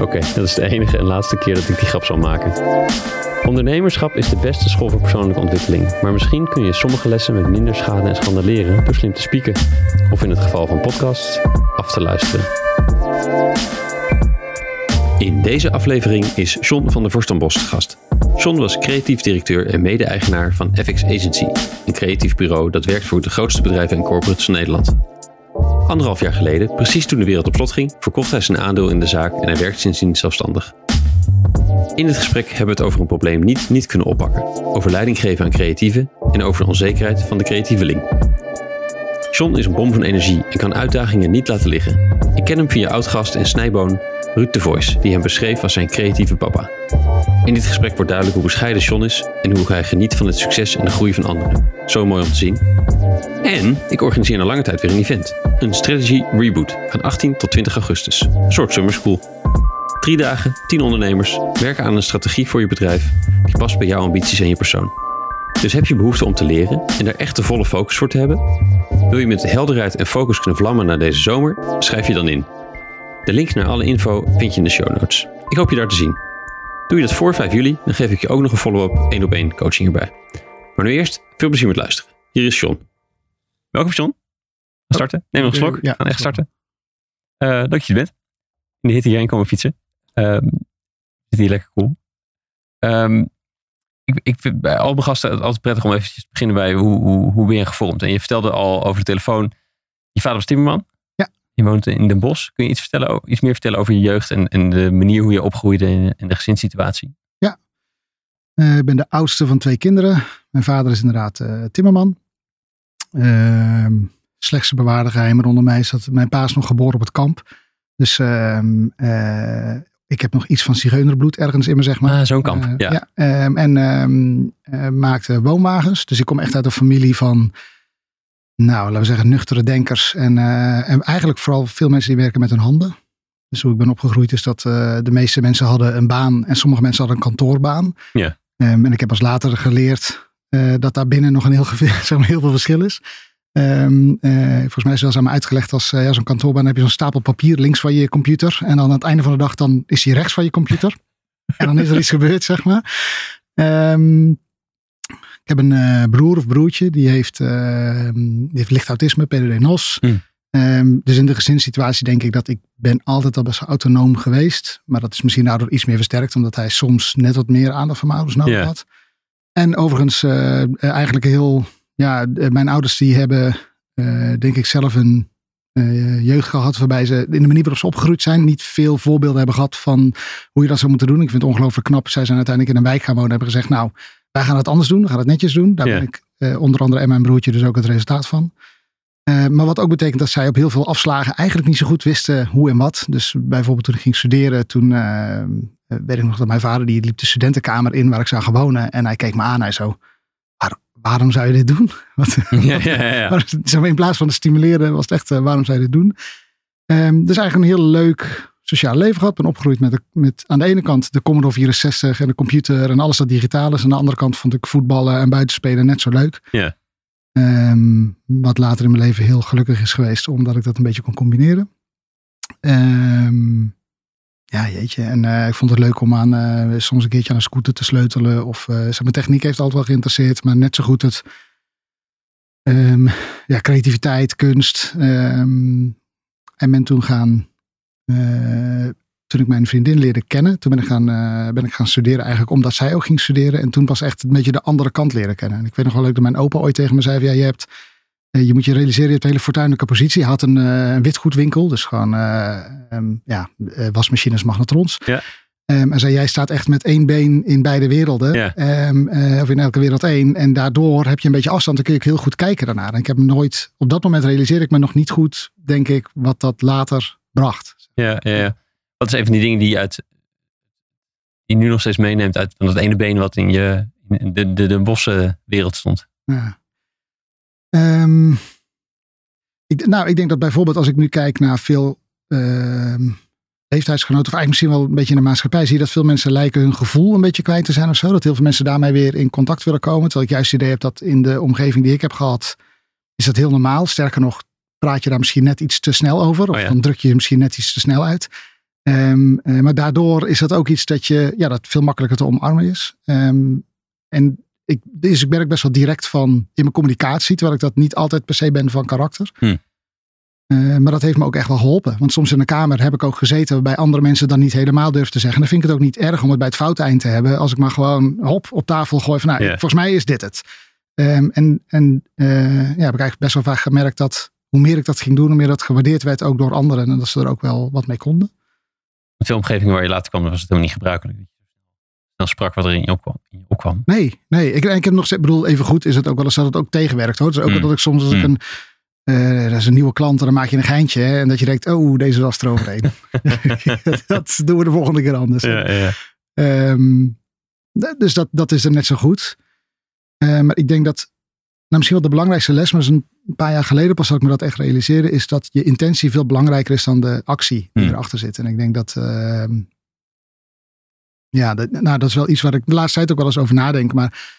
Oké, dat is de enige en laatste keer dat ik die grap zal maken. Ondernemerschap is de beste school voor persoonlijke ontwikkeling, maar misschien kun je sommige lessen met minder schade en schande leren door slim te spieken. Of in het geval van podcasts, af te luisteren. In deze aflevering is John van der Vorstenbos te gast. John was creatief directeur en mede-eigenaar van FX Agency, een creatief bureau dat werkt voor de grootste bedrijven en corporates van Nederland. Anderhalf jaar geleden, precies toen de wereld op slot ging, verkocht hij zijn aandeel in de zaak en hij werkt sindsdien zelfstandig. In het gesprek hebben we het over een probleem niet niet kunnen oppakken, over leiding geven aan creatieven en over de onzekerheid van de creatieveling. John is een bom van energie en kan uitdagingen niet laten liggen. Ik ken hem via oudgast en snijboon Ruud de Voice, die hem beschreef als zijn creatieve papa. In dit gesprek wordt duidelijk hoe bescheiden John is en hoe hij geniet van het succes en de groei van anderen. Zo mooi om te zien. En ik organiseer al lange tijd weer een event. Een Strategy Reboot van 18 tot 20 augustus. Een soort summer school. Drie dagen, tien ondernemers werken aan een strategie voor je bedrijf die past bij jouw ambities en je persoon. Dus heb je behoefte om te leren en daar echt de volle focus voor te hebben? Wil je met helderheid en focus kunnen vlammen naar deze zomer? Schrijf je dan in. De link naar alle info vind je in de show notes. Ik hoop je daar te zien. Doe je dat voor 5 juli, dan geef ik je ook nog een follow-up 1 op 1 coaching erbij. Maar nu eerst, veel plezier met luisteren. Hier is John. Welkom John. We starten. Neem nog een slok. Ja, We gaan echt starten. Eh leuk dat je er bent. In de hitte hierheen komen fietsen. Ehm zit hier lekker cool. Ehm, ik, ik vind bij al mijn gasten altijd prettig om eventjes te beginnen bij hoe, hoe, hoe ben je gevormd. En je vertelde al over de telefoon, je vader was timmerman. Ja. Je woont in Den Bosch. Kun je iets, vertellen, iets meer vertellen over je jeugd en, en de manier hoe je opgroeide en, en de gezinssituatie? Eh, ik ben de oudste van twee kinderen. Mijn vader is inderdaad eh, timmerman. Ehm slechtste bewaarde geheimen rondom mij is dat mijn pa is nog geboren op het kamp. Dus ehm, eh, ik heb nog iets van zigeunerbloed ergens in me, zeg maar. Ah, zo'n kamp. Eh, ja. ehm, en ehm, eh, maakte woonwagens. Dus ik kom echt uit een familie van, nou, laten we zeggen, nuchtere denkers. En, eh, en eigenlijk vooral veel mensen die werken met hun handen. Dus hoe ik ben opgegroeid is dat de meeste mensen hadden een baan en sommige mensen hadden een kantoorbaan. Ja. Ehm, en ik heb als later geleerd dat daar binnen nog een heel, zeg maar, heel veel verschil is. Eh, volgens mij is het wel eens aan me uitgelegd als eh, ja, zo'n kantoorbaan heb je zo'n stapel papier links van je computer. En dan aan het einde van de dag dan is die rechts van je computer. en dan is er iets gebeurd, zeg maar. Ehm, ik heb een eh, broer of broertje, die heeft, ehm, die heeft licht autisme, PDD-NOS. Ehm, dus in de gezinssituatie denk ik dat ik ben altijd al best autonoom geweest. Maar dat is misschien daardoor iets meer versterkt, omdat hij soms net wat meer aandacht van mijn ouders nodig had. En overigens eigenlijk heel, ja, eh, mijn ouders die hebben eh, denk ik zelf een eh, jeugd gehad waarbij ze in de manier waarop ze opgegroeid zijn niet veel voorbeelden hebben gehad van hoe je dat zou moeten doen. Ik vind het ongelooflijk knap. Zij zijn uiteindelijk in een wijk gaan wonen en hebben gezegd, nou, wij gaan het anders doen. We gaan het netjes doen. Daar ben ik onder andere en mijn broertje dus ook het resultaat van. Maar wat ook betekent dat zij op heel veel afslagen eigenlijk niet zo goed wisten hoe en wat. Dus bijvoorbeeld toen ik ging studeren, toen weet ik nog dat mijn vader die liep de studentenkamer in waar ik zou gaan wonen. En hij keek me aan. Hij zo, "Waar- waarom zou je dit doen? Wat, Ja, ja, ja, zeg maar, in plaats van te stimuleren was het echt, eh, waarom zou je dit doen? Ehm, dus eigenlijk een heel leuk sociaal leven gehad. Ben opgegroeid met, de, met aan de ene kant de Commodore 64 en de computer en alles dat digitaal is. Aan de andere kant vond ik voetballen en buitenspelen net zo leuk. Ja. Ehm, wat later in mijn leven heel gelukkig is geweest, omdat ik dat een beetje kon combineren. Ehm, ja, jeetje. En eh, ik vond het leuk om aan eh, soms een keertje aan een scooter te sleutelen. Of eh zeg maar, techniek heeft altijd wel geïnteresseerd, maar net zo goed het ehm, ja, creativiteit, kunst. ehm, en ben toen gaan, eh, toen ik mijn vriendin leerde kennen, toen ben ik, gaan, eh, ben ik gaan studeren eigenlijk omdat zij ook ging studeren. En toen pas echt een beetje de andere kant leren kennen. En ik weet nog wel leuk dat mijn opa ooit tegen me zei, ja, je hebt, eh, je moet je realiseren, je hebt een hele fortuinlijke positie. Hij had een, eh, een witgoedwinkel, dus gewoon, eh, ehm, ja, eh, wasmachines, magnetrons. Ja. Ehm, en zei, jij staat echt met één been in beide werelden. Ehm, eh, of in elke wereld één. En daardoor heb je een beetje afstand. Dan kun je ook heel goed kijken daarnaar. En ik heb nooit, op dat moment realiseerde ik me nog niet goed, denk ik, wat dat later bracht. Ja, ja, ja. Wat is een van die dingen die je uit je nu nog steeds meeneemt uit van dat ene been wat in je in de, de, de bossenwereld stond? Ja. Ehm, ik, nou, ik denk dat bijvoorbeeld als ik nu kijk naar veel ehm, leeftijdsgenoten, of eigenlijk misschien wel een beetje in de maatschappij, zie je dat veel mensen lijken hun gevoel een beetje kwijt te zijn of zo. Dat heel veel mensen daarmee weer in contact willen komen. Terwijl ik juist het idee heb dat in de omgeving die ik heb gehad, is dat heel normaal. Sterker nog, praat je daar misschien net iets te snel over. Of Oh ja. dan druk je je misschien net iets te snel uit. Ehm, eh, maar daardoor is dat ook iets dat je, ja, dat veel makkelijker te omarmen is. Ehm, en ik, dus ik merk best wel direct van in mijn communicatie, terwijl ik dat niet altijd per se ben van karakter. Hm. Eh, maar dat heeft me ook echt wel geholpen. Want soms in een kamer heb ik ook gezeten waarbij andere mensen dan niet helemaal durven te zeggen. En dan vind ik het ook niet erg om het bij het foute eind te hebben. Als ik maar gewoon hop op tafel gooi van nou, volgens mij is dit het. Ehm, en en eh, ja, heb ik eigenlijk best wel vaak gemerkt dat hoe meer ik dat ging doen, hoe meer dat gewaardeerd werd ook door anderen. En dat ze er ook wel wat mee konden. In veel omgevingen waar je later kwam, was het helemaal niet gebruikelijk. Snel sprak wat er in je opkwam. In je opkwam. Nee, nee. Ik, ik heb nog ik bedoel, even goed is het ook wel eens dat het ook tegenwerkt hoor. Dus ook Mm. dat ik soms als ik Mm. een, eh dat is een nieuwe klant en dan maak je een geintje. hè, en dat je denkt, oh, deze was eroverheen. dat doen we de volgende keer anders. Ja, ja. Ehm, dus dat, dat is er net zo goed. Eh, maar ik denk dat, nou misschien wel de belangrijkste les, maar een paar jaar geleden pas dat ik me dat echt realiseerde, is dat je intentie veel belangrijker is dan de actie die Hmm. erachter zit. En ik denk dat, ehm, ja, dat, nou, dat is wel iets waar ik de laatste tijd ook wel eens over nadenk. Maar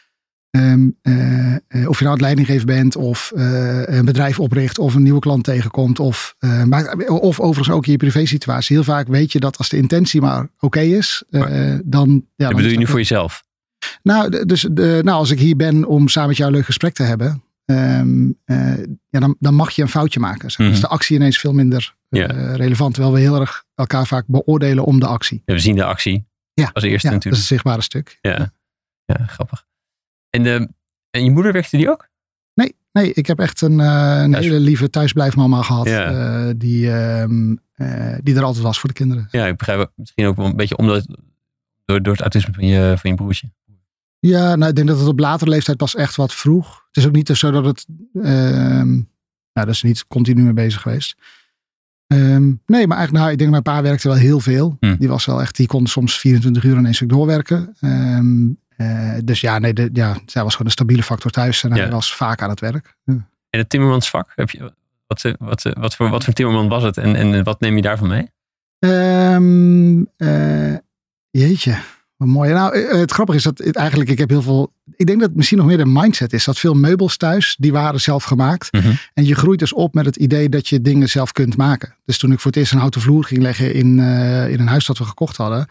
ehm, eh, eh, of je nou het leidinggeven bent, of eh, een bedrijf opricht, of een nieuwe klant tegenkomt, of, maar, of overigens ook in je privé situatie. Heel vaak weet je dat als de intentie maar oké is, Maar- dan. Ja, dan Dat bedoel je nu voor jezelf? nou, dus de, nou, als ik hier ben om samen met jou een leuk gesprek te hebben, ehm, eh, ja, dan, dan mag je een foutje maken. Zeg. maar. Mhm. Dus de actie ineens veel minder relevant, terwijl we heel erg elkaar vaak beoordelen om de actie. Ja, we zien de actie Ja, als eerste Ja, dat is natuurlijk. het zichtbare stuk. Ja, ja grappig. En, de, en je moeder werkte die ook? Nee, nee, ik heb echt een, eh, een hele lieve thuisblijfmama gehad, eh, die, ehm, eh, die er altijd was voor de kinderen. Ja, ik begrijp het misschien ook wel een beetje omdat, door, door het autisme van je, van je broertje. Ja, nou, ik denk dat het op latere leeftijd pas echt wat vroeg. Het is ook niet zo dat het. ehm nou, dat is niet continu mee bezig geweest. Ehm, nee, maar eigenlijk, nou, ik denk mijn pa werkte wel heel veel. Hm. Die was wel echt, die kon soms 24 uur in één stuk doorwerken. Ehm, eh, dus ja, nee, de, ja, zij was gewoon een stabiele factor thuis en hij Ja. was vaak aan het werk. Ja. En het timmermansvak, heb je, wat, eh, wat, eh, wat, voor, wat voor timmerman was het en, en wat neem je daarvan mee? Ehm, eh, jeetje, wat mooi. Nou, eh, het grappige is dat het eigenlijk, ik heb heel veel. Ik denk dat het misschien nog meer de mindset is. Dat veel meubels thuis, die waren zelf gemaakt. Mhm. En je groeit dus op met het idee dat je dingen zelf kunt maken. Dus toen ik voor het eerst een houten vloer ging leggen in, eh, in een huis dat we gekocht hadden.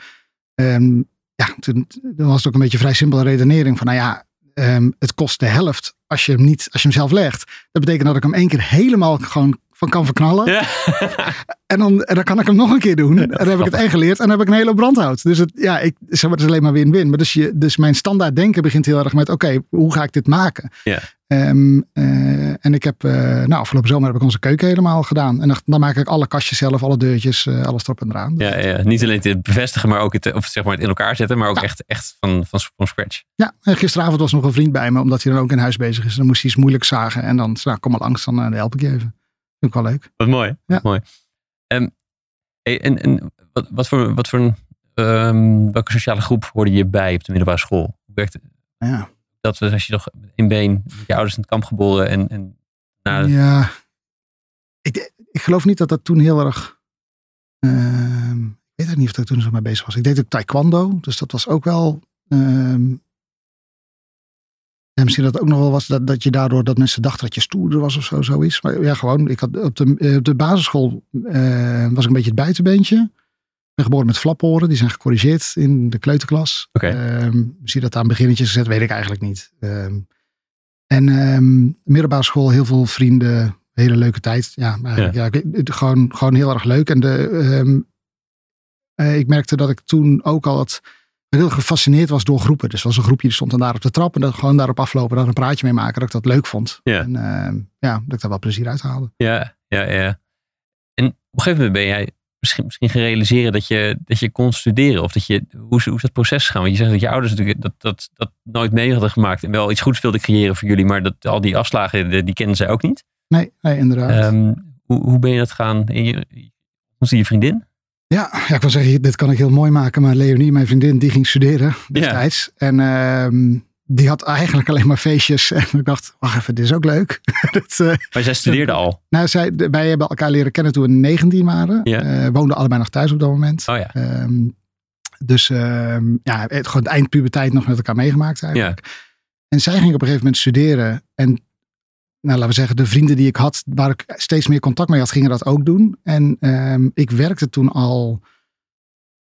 ehm, ja, toen, toen was het ook een beetje vrij simpele redenering van, nou ja, ehm, het kost de helft als je hem niet, als je hem zelf legt. Dat betekent dat ik hem één keer helemaal gewoon van kan verknallen. Ja. En dan, en dan kan ik hem nog een keer doen. En dan heb ik het en geleerd. En dan heb ik een hele brandhout. Dus het, ja, ik, zeg maar, het is alleen maar win-win. Maar dus, je, dus mijn standaard denken begint heel erg met: oké, hoe ga ik dit maken? Ja. Ehm, eh, en ik heb, eh, nou, afgelopen zomer heb ik onze keuken helemaal gedaan. En dan, dan maak ik alle kastjes zelf, alle deurtjes, eh, alles erop en eraan. Ja, ja, niet alleen het bevestigen, maar ook het, of zeg maar het in elkaar zetten, maar ook Ja. echt, echt van, van, van scratch. Ja, en gisteravond was nog een vriend bij me, omdat hij dan ook in huis bezig is. En dan moest hij iets moeilijk zagen. En dan, nou, kom maar langs, dan help ik je even. Vind ik wel leuk. Wat mooi. Ja. Mooi. Ehm, hey, en en wat, wat voor, wat voor een, ehm, welke sociale groep hoorde je bij op de middelbare school? Hoe werkte Ja. dat? was Als je nog één been, je ouders in het kamp geboren en, en Ja, ik, ik geloof niet dat dat toen heel erg. ehm, ik weet niet of ik toen zo mee bezig was. Ik deed ook taekwondo, dus dat was ook wel. Ja, misschien dat ook nog wel was dat, dat je daardoor dat mensen dachten dat je stoerder was of zo, zoiets. Maar ja, gewoon. Ik had op de, eh, op de basisschool eh, was ik een beetje het buitenbeentje. Ik ben geboren met flaporen, die zijn gecorrigeerd in de kleuterklas. Oké. Ehm, zie je dat aan beginnetjes gezet, weet ik eigenlijk niet. Ehm, en ehm, middelbare school, heel veel vrienden, hele leuke tijd. Ja, ja. gewoon, gewoon heel erg leuk. En de, eh, ik merkte dat ik toen ook al het heel gefascineerd was door groepen. Dus er was een groepje die stond dan daar op de trap en dan gewoon daarop aflopen, daar een praatje mee maken, dat ik dat leuk vond. Ja. En ehm, ja, dat ik daar wel plezier uit haalde. ja, ja, ja. En op een gegeven moment ben jij misschien, misschien gaan realiseren dat je, dat je kon studeren. Of dat je, hoe, is- hoe is dat proces gegaan? Want je zegt dat je ouders natuurlijk dat, dat, dat nooit mee hadden gemaakt. En wel iets goeds wilden creëren voor jullie. Maar dat, al die afslagen, die, die kenden zij ook niet. Nee, nee inderdaad. Ehm, hoe, hoe ben je dat gaan? En je, je vriendin? Ja, ja, ik wil zeggen, dit kan ik heel mooi maken. Maar Leonie, mijn vriendin, die ging studeren destijds. En ehm, die had eigenlijk alleen maar feestjes. En ik dacht, wacht even, dit is ook leuk. dat, uh, maar zij studeerde al? Nou, zij, wij hebben elkaar leren kennen toen we 19 waren. Ja. Uh, woonden allebei nog thuis op dat moment. Oh ja. Um, dus um, ja, het, gewoon het eindpuberteit nog met elkaar meegemaakt eigenlijk. Ja. En zij ging op een gegeven moment studeren. En nou, laten we zeggen, de vrienden die ik had, waar ik steeds meer contact mee had, gingen dat ook doen. En um, ik werkte toen al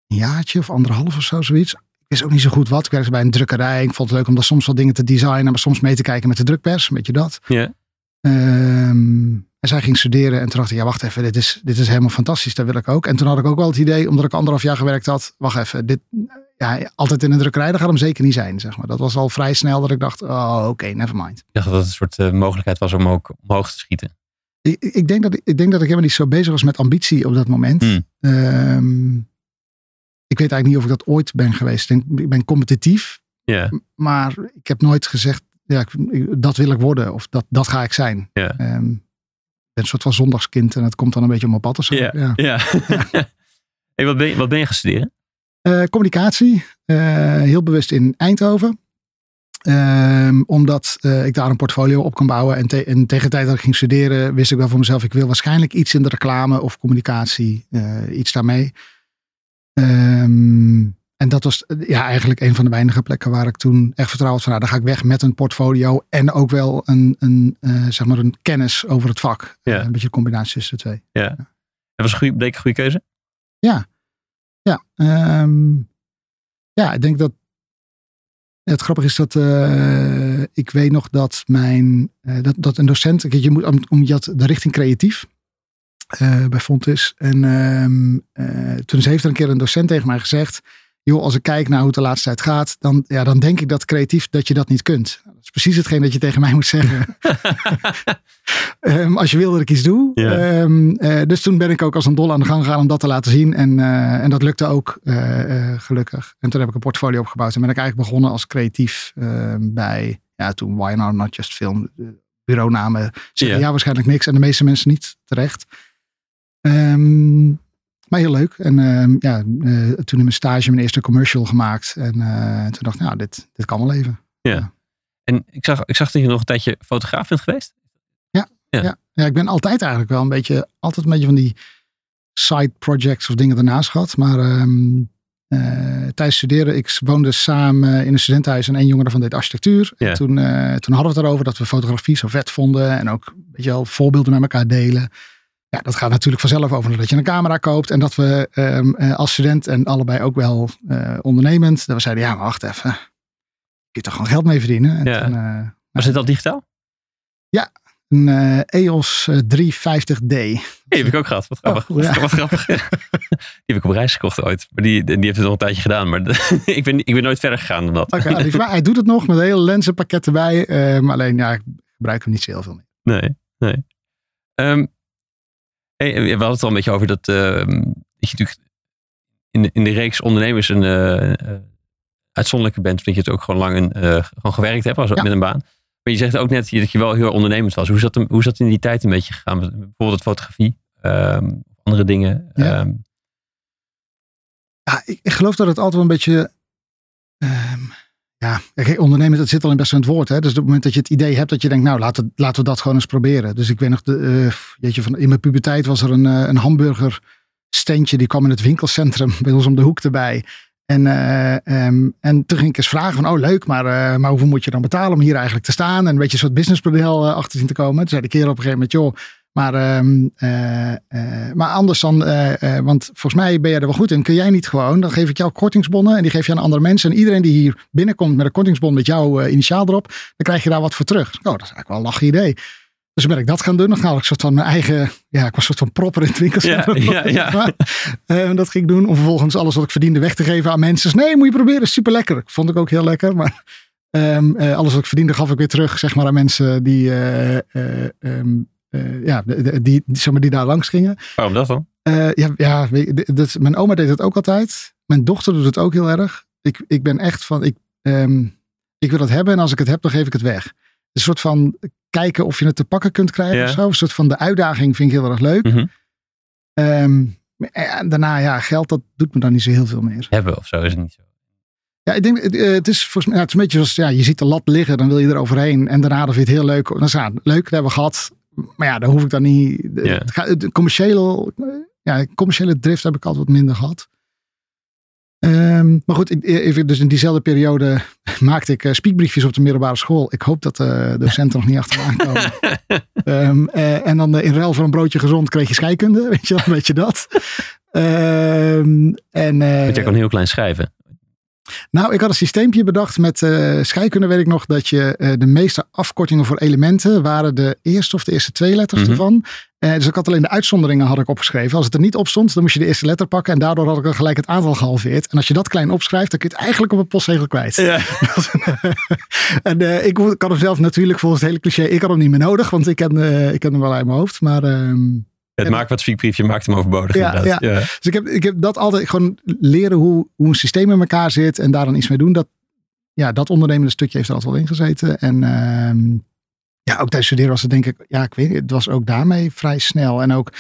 een jaartje of anderhalf of zo, zoiets. Ik wist ook niet zo goed wat. Ik werkte bij een drukkerij. Ik vond het leuk om daar soms wel dingen te designen, maar soms mee te kijken met de drukpers. Een beetje dat. Ja. Um, en zij ging studeren en toen dacht ik, ja wacht even, dit is, dit is helemaal fantastisch, dat wil ik ook. En toen had ik ook wel het idee, omdat ik anderhalf jaar gewerkt had, wacht even, dit, ja, altijd in een drukkerij, dat gaat hem zeker niet zijn, zeg maar. Dat was al vrij snel dat ik dacht, oh oké, okay, never mind. Ik dacht dat het een soort uh, mogelijkheid was om ook omhoog te schieten. Ik, ik, denk dat, ik denk dat ik helemaal niet zo bezig was met ambitie op dat moment. Hmm. Um, ik weet eigenlijk niet of ik dat ooit ben geweest. Ik, denk, ik ben competitief, yeah. maar ik heb nooit gezegd, ja, dat wil ik worden of dat, dat ga ik zijn. Yeah. Um, ben een soort van zondagskind en het komt dan een beetje op mijn pad of zo. Ja. ja. hey, wat, ben je, wat ben je gaan studeren? Uh, communicatie, uh, heel bewust in Eindhoven. Um, omdat uh, ik daar een portfolio op kan bouwen. En, te en, tegen de tijd dat ik ging studeren, wist ik wel voor mezelf, ik wil waarschijnlijk iets in de reclame of communicatie, iets daarmee. Um, en dat was ja, eigenlijk een van de weinige plekken waar ik toen echt vertrouwd van, nou, dan ga ik weg met een portfolio en ook wel een, een, zeg maar een kennis over het vak. Ja. Een beetje een combinatie tussen de twee. Ja. En was een goede, bleek een goede keuze? Ja. Ja. Um, ja, ik denk dat het grappige is dat uh, ik weet nog dat mijn, dat, dat een docent, je moet, om, je de richting creatief. bij Fontis. En um, toen heeft er een keer een docent tegen mij gezegd joh, als ik kijk naar hoe het de laatste tijd gaat, dan, ja, dan denk ik dat creatief dat je dat niet kunt. Dat is precies hetgeen dat je tegen mij moet zeggen. um, als je wil dat ik iets doe. Um, uh, dus toen ben ik ook als een dol aan de gang gegaan om dat te laten zien. En, uh, en dat lukte ook uh, gelukkig. En toen heb ik een portfolio opgebouwd. En ben ik eigenlijk begonnen als creatief ehm, bij, ja, toen Why Not, Not Just Film, bureaunamen zeggen ja. ja waarschijnlijk niks. En de meeste mensen niet terecht. Um, maar heel leuk. En uh, ja, uh, toen in mijn stage mijn eerste commercial gemaakt. En uh, toen dacht ik, nou, dit, dit kan wel even. Ja. ja. En ik zag, ik zag dat je nog een tijdje fotograaf bent geweest. Ja, ja. ja. ja ik ben altijd eigenlijk wel een beetje, altijd een beetje van die side projects of dingen ernaast gehad. Maar um, tijdens studeren, ik woonde samen in een studentenhuis en één jongen daarvan deed architectuur. En toen, toen hadden we het erover dat we fotografie zo vet vonden. En ook een beetje wel voorbeelden met elkaar delen. Ja, dat gaat natuurlijk vanzelf over dat je een camera koopt. En dat we um, als student en allebei ook wel uh, ondernemend. Dat we zeiden, ja, maar wacht even. Je kunt er gewoon geld mee verdienen. En ja. toen, uh, Was het al digitaal? Ja, een uh, EOS 350D. Die heb ik ook gehad. Wat grappig. Oh, ja. Wat grappig. die heb ik op reis gekocht ooit. Maar die, die heeft het nog een tijdje gedaan. Maar ik, ben, ik ben nooit verder gegaan dan dat. Okay, die, hij doet het nog met een hele lenzenpakket erbij. maar alleen, ja, ik gebruik hem niet zo heel veel meer. Nee, nee. Um, Hey, we hadden het al een beetje over dat, uh, dat je natuurlijk in de, in de reeks ondernemers een uh, uitzonderlijke bent. Dat je het ook gewoon lang een, uh, gewoon gewerkt hebt als, ja. met een baan. Maar je zegt ook net dat je wel heel ondernemend was. Hoe is dat, hoe is dat in die tijd een beetje gegaan? Bijvoorbeeld fotografie, um, andere dingen. Ja. Um, ja, ik, ik, geloof dat het altijd wel een beetje... Um, ja, ondernemen, dat zit al in best wel het woord. Hè? Dus op het moment dat je het idee hebt dat je denkt, nou laten, we, laten we dat gewoon eens proberen. Dus ik weet nog, de, weet je, van, in mijn puberteit was er een, uh, een hamburger standje, die kwam in het winkelcentrum bij ons om de hoek erbij. En, uh, um, en toen ging ik eens vragen van, oh leuk, maar, maar hoeveel moet je dan betalen om hier eigenlijk te staan? En een beetje een soort businessmodel achter zien te komen. Toen zei de keer op een gegeven moment, joh, maar, um, uh, uh, maar anders dan, uh, want volgens mij ben jij er wel goed in. Kun jij niet gewoon, dan geef ik jou kortingsbonnen en die geef je aan andere mensen. En iedereen die hier binnenkomt met een kortingsbon met jouw initiaal erop, dan krijg je daar wat voor terug. Oh, dat is eigenlijk wel een lachen idee. Dus ben ik dat gaan doen. Dan ga ik soort van mijn eigen, ja, ik was een soort van propper in het winkelcentrum. Ja, ja, ja. dat ging ik doen om vervolgens alles wat ik verdiende weg te geven aan mensen. Dus nee, moet je proberen, super lekker. Vond ik ook heel lekker, maar... Um, alles wat ik verdiende gaf ik weer terug, zeg maar, aan mensen die, um, uh, ja, die, zeg maar, die daar langs gingen. Waarom dat dan? Uh, ja, ja dat, mijn oma deed het ook altijd. Mijn dochter doet het ook heel erg. Ik, ik ben echt van, ik, um, ik wil het hebben en als ik het heb, dan geef ik het weg. Een soort van kijken of je het te pakken kunt krijgen Ja. of zo. Een soort van de uitdaging vind ik heel erg leuk. Mhm. Um, En daarna, ja, geld, dat doet me dan niet zo heel veel meer. Hebben of zo is het niet zo. Ja, ik denk, het, eh, is volgens mij, het is een beetje zoals, ja, je ziet de lat liggen, dan wil je er overheen. En daarna dan vind je het heel leuk. Dan is het, leuk, dat hebben we gehad. Maar ja, dan hoef ik dan niet. De, het de commerciële, ja, commerciële drift heb ik altijd wat minder gehad. Ehm, maar goed, ik, even, dus in diezelfde periode maakte ik eh, speakbriefjes op de middelbare school. Ik hoop dat eh, de docenten nog niet achteraan komen. Eh, en dan in ruil voor een broodje gezond kreeg je scheikunde, weet je weet je dat. Ehm, en, Want jij kan heel klein schrijven. Nou, ik had een systeempje bedacht met eh scheikunde, weet ik nog, dat je eh, de meeste afkortingen voor elementen waren de eerste of de eerste twee letters Mhm. ervan. Eh, dus ik had alleen de uitzonderingen had ik opgeschreven. Als het er niet op stond, dan moest je de eerste letter pakken en daardoor had ik al gelijk het aantal gehalveerd. En als je dat klein opschrijft, dan kun je het eigenlijk op een postzegel kwijt. Ja. en eh, ik kan hem zelf natuurlijk volgens het hele cliché, ik had hem niet meer nodig, want ik ken, eh, ik ken hem wel uit mijn hoofd. Maar ehm, Het maakt wat spiekbriefje maakt hem overbodig Ja, inderdaad. Ja. dus ik heb, ik heb dat altijd gewoon leren hoe, hoe een systeem in elkaar zit en daar dan iets mee doen. Dat, ja, dat ondernemende stukje heeft er altijd wel in gezeten. En ehm, ja, ook tijdens studeren was het denk ik, ja, ik weet niet, het was ook daarmee vrij snel. En ook,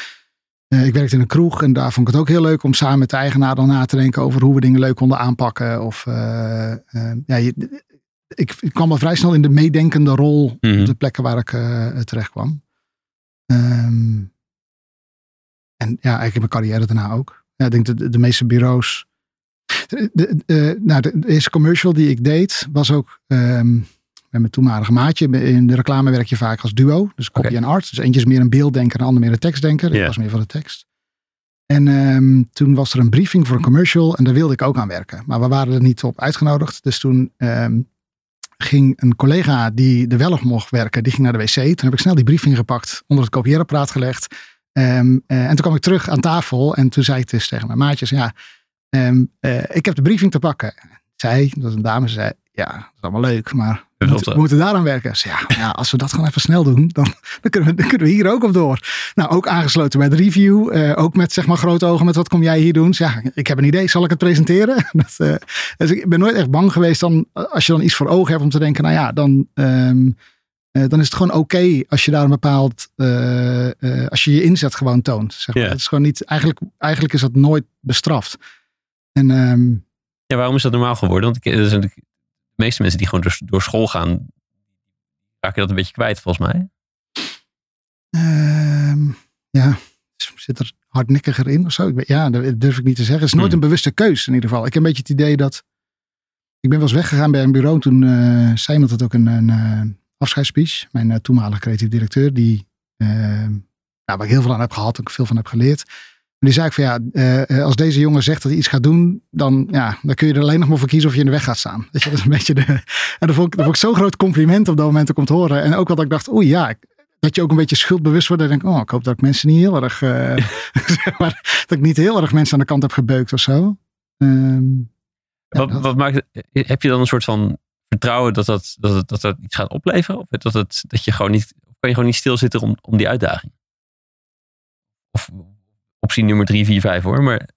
eh, ik werkte in een kroeg en daar vond ik het ook heel leuk om samen met de eigenaar dan na te denken over hoe we dingen leuk konden aanpakken. Of eh, eh, ja, je, ik, ik kwam al vrij snel in de meedenkende rol Mhm. op de plekken waar ik eh, terecht kwam. Ehm, en ja, eigenlijk mijn carrière daarna ook. Ja, ik denk dat de, de meeste bureaus. De, de, de- nou, de, eerste commercial die ik deed was ook ehm, met mijn toenmalige maatje. In de reclame werk je vaak als duo. Dus copy en art. Dus eentje is meer een beelddenker en de ander meer een tekstdenker. Ja. Ik was meer van de tekst. En ehm, toen was er een briefing voor een commercial en daar wilde ik ook aan werken. Maar we waren er niet op uitgenodigd. Dus toen ehm, ging een collega die er wel op mocht werken, die ging naar de wc. Toen heb ik snel die briefing gepakt, onder het kopieerapparaat gelegd. Ehm, eh, en toen kwam ik terug aan tafel en toen zei ik dus tegen mijn maatjes, ja, em, eh, ik heb de briefing te pakken. Zij, dat was een dame, ze zei, ja, dat is allemaal leuk, maar we moeten, daaraan werken. Zei, ja, ja, als we dat gewoon even snel doen, dan, dan, kunnen we, dan kunnen we hier ook op door. Nou, ook aangesloten bij de review, eh, ook met zeg maar grote ogen met wat kom jij hier doen? Ze, ja, ik heb een idee, zal ik het presenteren? Dat, dus ik ben nooit echt bang geweest dan, als je dan iets voor ogen hebt om te denken, nou ja, dan... ehm, eh, dan is het gewoon oké als je daar een bepaald, eh, eh, als je je inzet gewoon toont. Zeg maar. Is gewoon niet, eigenlijk, eigenlijk is dat nooit bestraft. En ehm, Ja, waarom is dat normaal geworden? Want er zijn de meeste mensen die gewoon door, door school gaan, raken dat een beetje kwijt volgens mij. ehm, ja, zit er hardnekkiger in of zo? Ik weet, ja, dat durf ik niet te zeggen. Het is nooit Hmm. een bewuste keus in ieder geval. Ik heb een beetje het idee dat, ik ben wel eens weggegaan bij een bureau. Toen zei iemand het ook een, een afscheidsspeech. Mijn eh, toenmalige creatief directeur, die, nou, waar ik heel veel aan heb gehad, ook veel van heb geleerd. En die zei ik van ja, eh, als deze jongen zegt dat hij iets gaat doen, dan, ja, dan kun je er alleen nog maar voor kiezen of je in de weg gaat staan. Dat is een beetje de. En dat vond ik, dat vond ik zo'n groot compliment op dat moment ook om te horen. En ook wat ik dacht, oei ja, dat je ook een beetje schuldbewust wordt. En denk, oh, ik hoop dat ik mensen niet heel erg, zeg maar, dat ik niet heel erg mensen aan de kant heb gebeukt of zo. Ehm, ja, wat, dat- wat maakt, heb je dan een soort van vertrouwen dat dat, dat, dat, dat iets gaat opleveren? Of dat, het, dat je gewoon niet, kan je gewoon niet stilzitten om, om die uitdaging? Of optie nummer drie, vier, vijf hoor. Maar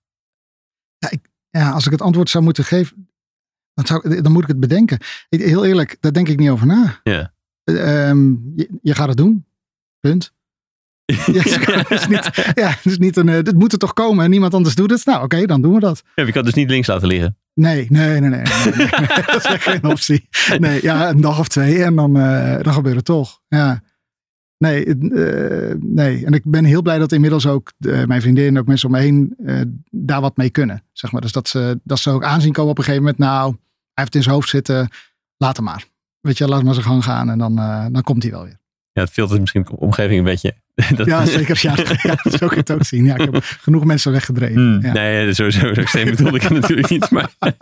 ja, als ik het antwoord zou moeten geven, dan, zou, dan moet ik het bedenken. Ik- Heel eerlijk, daar denk ik niet over na. Ja. Eh, ehm, je, je gaat het doen. Punt. Ja, het is niet, ja, het is niet een, eh, het moet er toch komen en niemand anders doet het. Nou, oké, dan doen we dat. Ja, je kan het dus niet links laten liggen. Nee, nee, nee, nee. dat is geen optie. Nee, ja, een dag of twee en dan, eh, dan gebeurt het toch. Ja. Nee, eh, nee, en ik ben heel blij dat inmiddels ook eh, mijn vriendin en ook mensen om me heen daar wat mee kunnen. Zeg maar. Dus dat ze, dat ze ook aanzien komen op een gegeven moment. Nou, hij heeft het in zijn hoofd zitten, laat hem maar. Weet je, laat maar zijn gang gaan en dan, dan komt hij wel weer. Ja, het filtert misschien de omgeving een beetje. Dat- Ja, zeker. Ja, ja, zo kun je het ook zien. Ja, ik heb genoeg mensen weggedreven. Hmm, ja. Nee, sowieso zo extreem bedoelde ik het natuurlijk niet. Maar,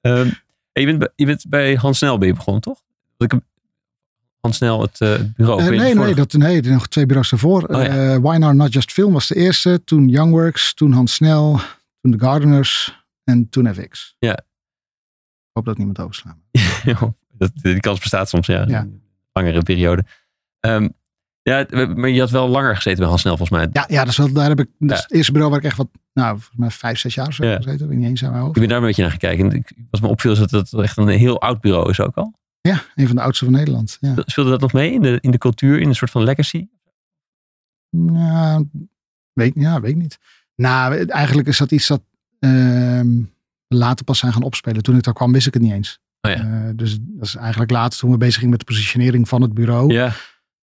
Ehm, je, bent, bij- je bent bij Hans Snel ben je begonnen, toch? Dat ik, Hans Snel, het, eh, bureau. Eh, weet nee, nee, dat, nee, er nog twee bureaus ervoor. Oh, ja. Eh, Why Not Not Just Film was de eerste. Toen Youngworks, toen Hans Snel, toen The Gardeners en toen FX. Ja. Ik hoop dat niemand overslaat. Die kans bestaat soms, ja. Ja. Een langere periode. Ehm, ja, maar je had wel langer gezeten bij Hans Snel, volgens mij. Ja, ja dus wel, daar heb ik. Dat is Ja. het eerste bureau waar ik echt wat, nou, volgens mij vijf, zes jaar of zo Ja. gezeten. Weet ik niet eens aan mijn hoofd. Ik ben daar een beetje naar gekeken. En ik- wat me opviel is dat het echt een heel oud bureau is ook al. Ja, een van de oudste van Nederland. Ja, Speelde dat nog mee in de, in de cultuur, in een soort van legacy? ja, weet, ja, weet ik niet. Nou, eigenlijk is dat iets dat ehm, later pas zijn gaan opspelen. Toen ik daar kwam, wist ik het niet eens. Oh ja. Eh, dus dat is eigenlijk later toen we bezig gingen met de positionering van het bureau. Ja,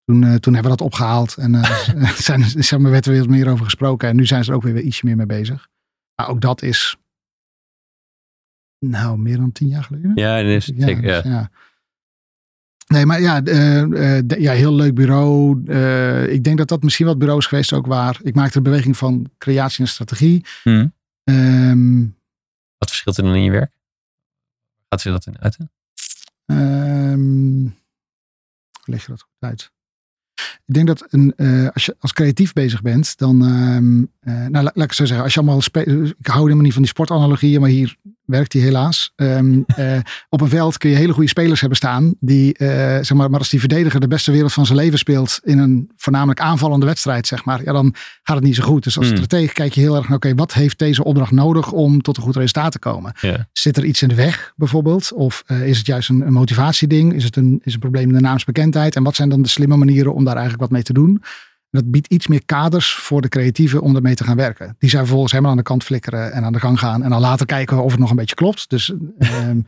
Toen, eh, toen hebben we dat opgehaald en eh, zijn, zeg maar, werd er weer wat meer over gesproken. En nu zijn ze er ook weer ietsje meer mee bezig. Maar ook dat is, nou, meer dan tien jaar geleden. ja, dat is, dus, Ja. ja. Nee, maar ja, eh, ja, heel leuk bureau. Ik denk dat dat misschien wat bureaus geweest ook waar. Ik maakte de beweging van creatie en strategie. Hm. Ehm, Wat verschilt er dan in je werk? Gaat ze dat in uiten? Hoe leg je dat goed uit? Ik denk dat een, eh, als je als creatief bezig bent, dan, ehm, eh, nou, la- laat ik het zo zeggen, als je allemaal, ik hou helemaal niet van die sportanalogieën, maar hier werkt die helaas. Ehm, eh, op een veld kun je hele goede spelers hebben staan, die, zeg maar, maar als die verdediger de beste wereld van zijn leven speelt in een voornamelijk aanvallende wedstrijd, zeg maar, ja, dan gaat het niet zo goed. Dus als stratege kijk je heel erg naar, oké, wat heeft deze opdracht nodig om tot een goed resultaat te komen? Zit er iets in de weg bijvoorbeeld? Of is het juist een, een motivatieding? Is het een, is een probleem in de naamsbekendheid? En wat zijn dan de slimme manieren om daar eigenlijk wat mee te doen? Dat biedt iets meer kaders voor de creatieven om daarmee te gaan werken. Die zijn vervolgens helemaal aan de kant flikkeren en aan de gang gaan. En dan later kijken of het nog een beetje klopt. Dus ehm,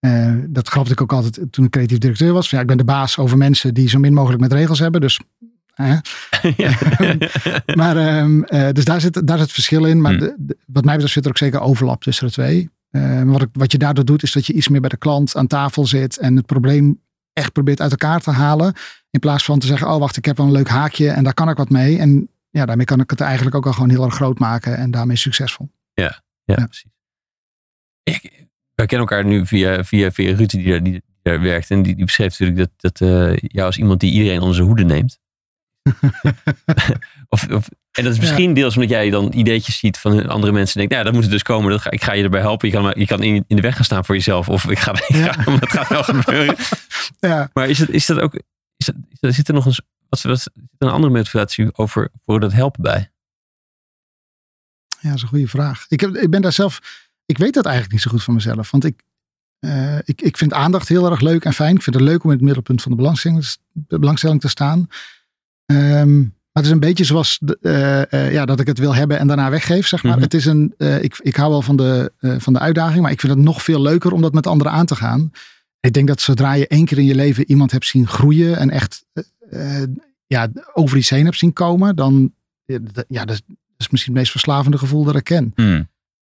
eh, dat grapte ik ook altijd toen ik creatief directeur was. Ja, ik ben de baas over mensen die zo min mogelijk met regels hebben. Dus ja. maar, ehm, eh, dus daar zit, daar zit het verschil in. Maar Hmm. de, de- wat mij betreft zit er ook zeker overlap tussen de twee. Eh, wat, ik, wat je daardoor doet, is dat je iets meer bij de klant aan tafel zit en het probleem echt probeert uit elkaar te halen. In plaats van te zeggen, oh wacht, ik heb wel een leuk haakje en daar kan ik wat mee. En ja, daarmee kan ik het eigenlijk ook al gewoon heel erg groot maken en daarmee succesvol. Ja, Ja. precies. Ik, wij kennen elkaar nu via, via, via Ruud die daar, die daar werkt. En die, die beschreef natuurlijk dat, dat eh, jou als iemand die iedereen onder zijn hoede neemt. of, of, en dat is misschien deels omdat jij dan ideetjes ziet van andere mensen. En denkt, nou, dat moet er dus komen. Dat ga, ik ga je erbij helpen. Je kan, je kan in, in de weg gaan staan voor jezelf. Of ik ga, ik Ja. ga het gaat wel gebeuren. Ja, Maar is, het, is dat ook... Is dat, is dat- zit er nog eens, wat, wat, zit een andere motivatie over voor dat helpen bij? ja, dat is een goede vraag. Ik, heb, ik ben daar zelf, ik weet dat eigenlijk niet zo goed van mezelf. Want ik, eh, ik, ik vind aandacht heel erg leuk en fijn. Ik vind het leuk om in het middelpunt van de belangstelling, de belangstelling te staan. Ehm, maar het is een beetje zoals eh, eh, ja, dat ik het wil hebben en daarna weggeef. Zeg maar. Mhm. Het is een, eh, ik, ik hou wel van de, van de uitdaging, maar ik vind het nog veel leuker om dat met anderen aan te gaan. Ik denk dat zodra je één keer in je leven iemand hebt zien groeien en echt ja, over iets heen hebt zien komen, dan ja, dat- is, dat is misschien het meest verslavende gevoel dat ik ken.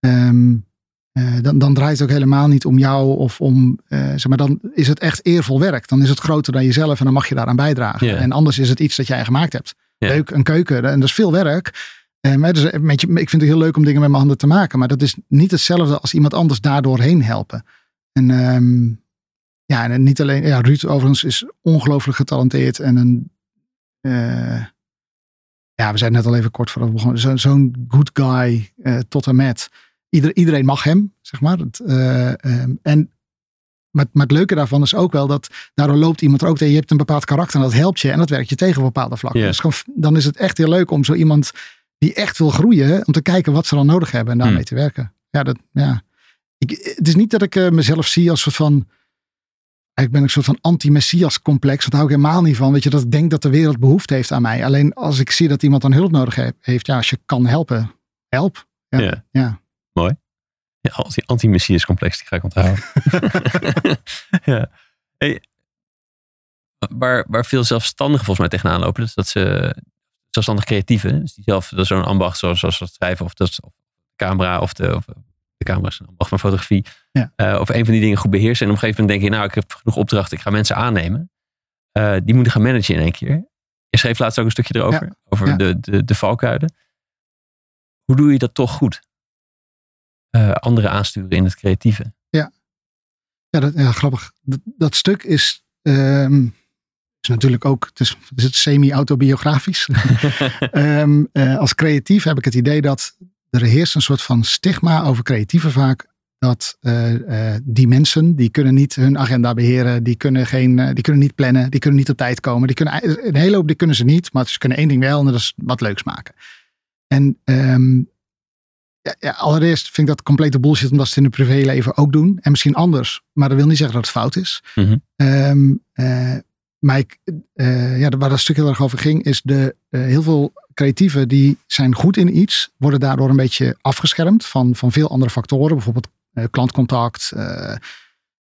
Ehm, eh, dan, dan draait het ook helemaal niet om jou of om, zeg maar, dan is het echt eervol werk. Dan is het groter dan jezelf en dan mag je daaraan bijdragen. En anders is het iets dat jij gemaakt hebt. Leuk, een keuken, en dat is veel werk. Eh, een beetje, ik vind het heel leuk om dingen met mijn handen te maken, maar dat is niet hetzelfde als iemand anders daardoor heen helpen. En ehm, ja, en niet alleen, ja, Ruud overigens is ongelooflijk getalenteerd en een, eh, ja, we zijn net al even kort voordat begonnen, Zo- zo'n good guy eh, tot en met. Ieder, iedereen mag hem, zeg maar. Het, eh, ehm, en, maar, maar het leuke daarvan is ook wel dat daardoor loopt iemand er ook tegen. Je hebt een bepaald karakter en dat helpt je en dat werkt je tegen op bepaalde vlakken. Dus gewoon, dan is het echt heel leuk om zo iemand die echt wil groeien, om te kijken wat ze dan nodig hebben en daarmee Hmm. te werken. Ja, dat, ja. Ik, het is niet dat ik eh, mezelf zie als soort van. Ik ben een soort van anti-messias complex. Dat hou ik helemaal niet van. Weet je, dat ik denk dat de wereld behoefte heeft aan mij. Alleen als ik zie dat iemand dan hulp nodig he- heeft. Ja, als je kan helpen, help. Ja. Ja. ja. Ja, anti- anti-messias complex, die ga ik onthouden. ja. Hey, waar, waar veel zelfstandigen volgens mij tegenaan lopen, is dat ze zelfstandig creatieven, dus die zelf zo'n ambacht zoals, zoals dat schrijven of, dat, of de camera of de, of de camera is een ambacht van fotografie, Ja. eh, of een van die dingen goed beheersen. En op een gegeven moment denk je, nou, ik heb genoeg opdrachten, ik ga mensen aannemen. Eh, die moeten gaan managen in één keer. Je schreef laatst ook een stukje erover, over Ja. de, de, de valkuilen. Hoe doe je dat toch goed? Eh, anderen aansturen in het creatieve. Ja, dat, ja grappig. Dat, dat stuk is, ehm, is natuurlijk ook, het is, is het semi-autobiografisch. Ehm, eh, als creatief heb ik het idee dat er heerst een soort van stigma over creatieven vaak. Dat eh, die mensen, die kunnen niet hun agenda beheren. Die kunnen, geen, die kunnen niet plannen. Die kunnen niet op tijd komen. Die kunnen, een hele hoop die kunnen ze niet. Maar ze kunnen één ding wel en dat is wat leuks maken. En ehm, ja, ja, allereerst vind ik dat complete bullshit omdat ze het in hun privéleven ook doen. En misschien anders. Maar dat wil niet zeggen dat het fout is. Mhm. Ehm, eh, maar ik, eh, ja, waar dat stuk heel erg over ging, is de, eh, heel veel creatieven die zijn goed in iets, worden daardoor een beetje afgeschermd van, van veel andere factoren. Bijvoorbeeld klantcontact.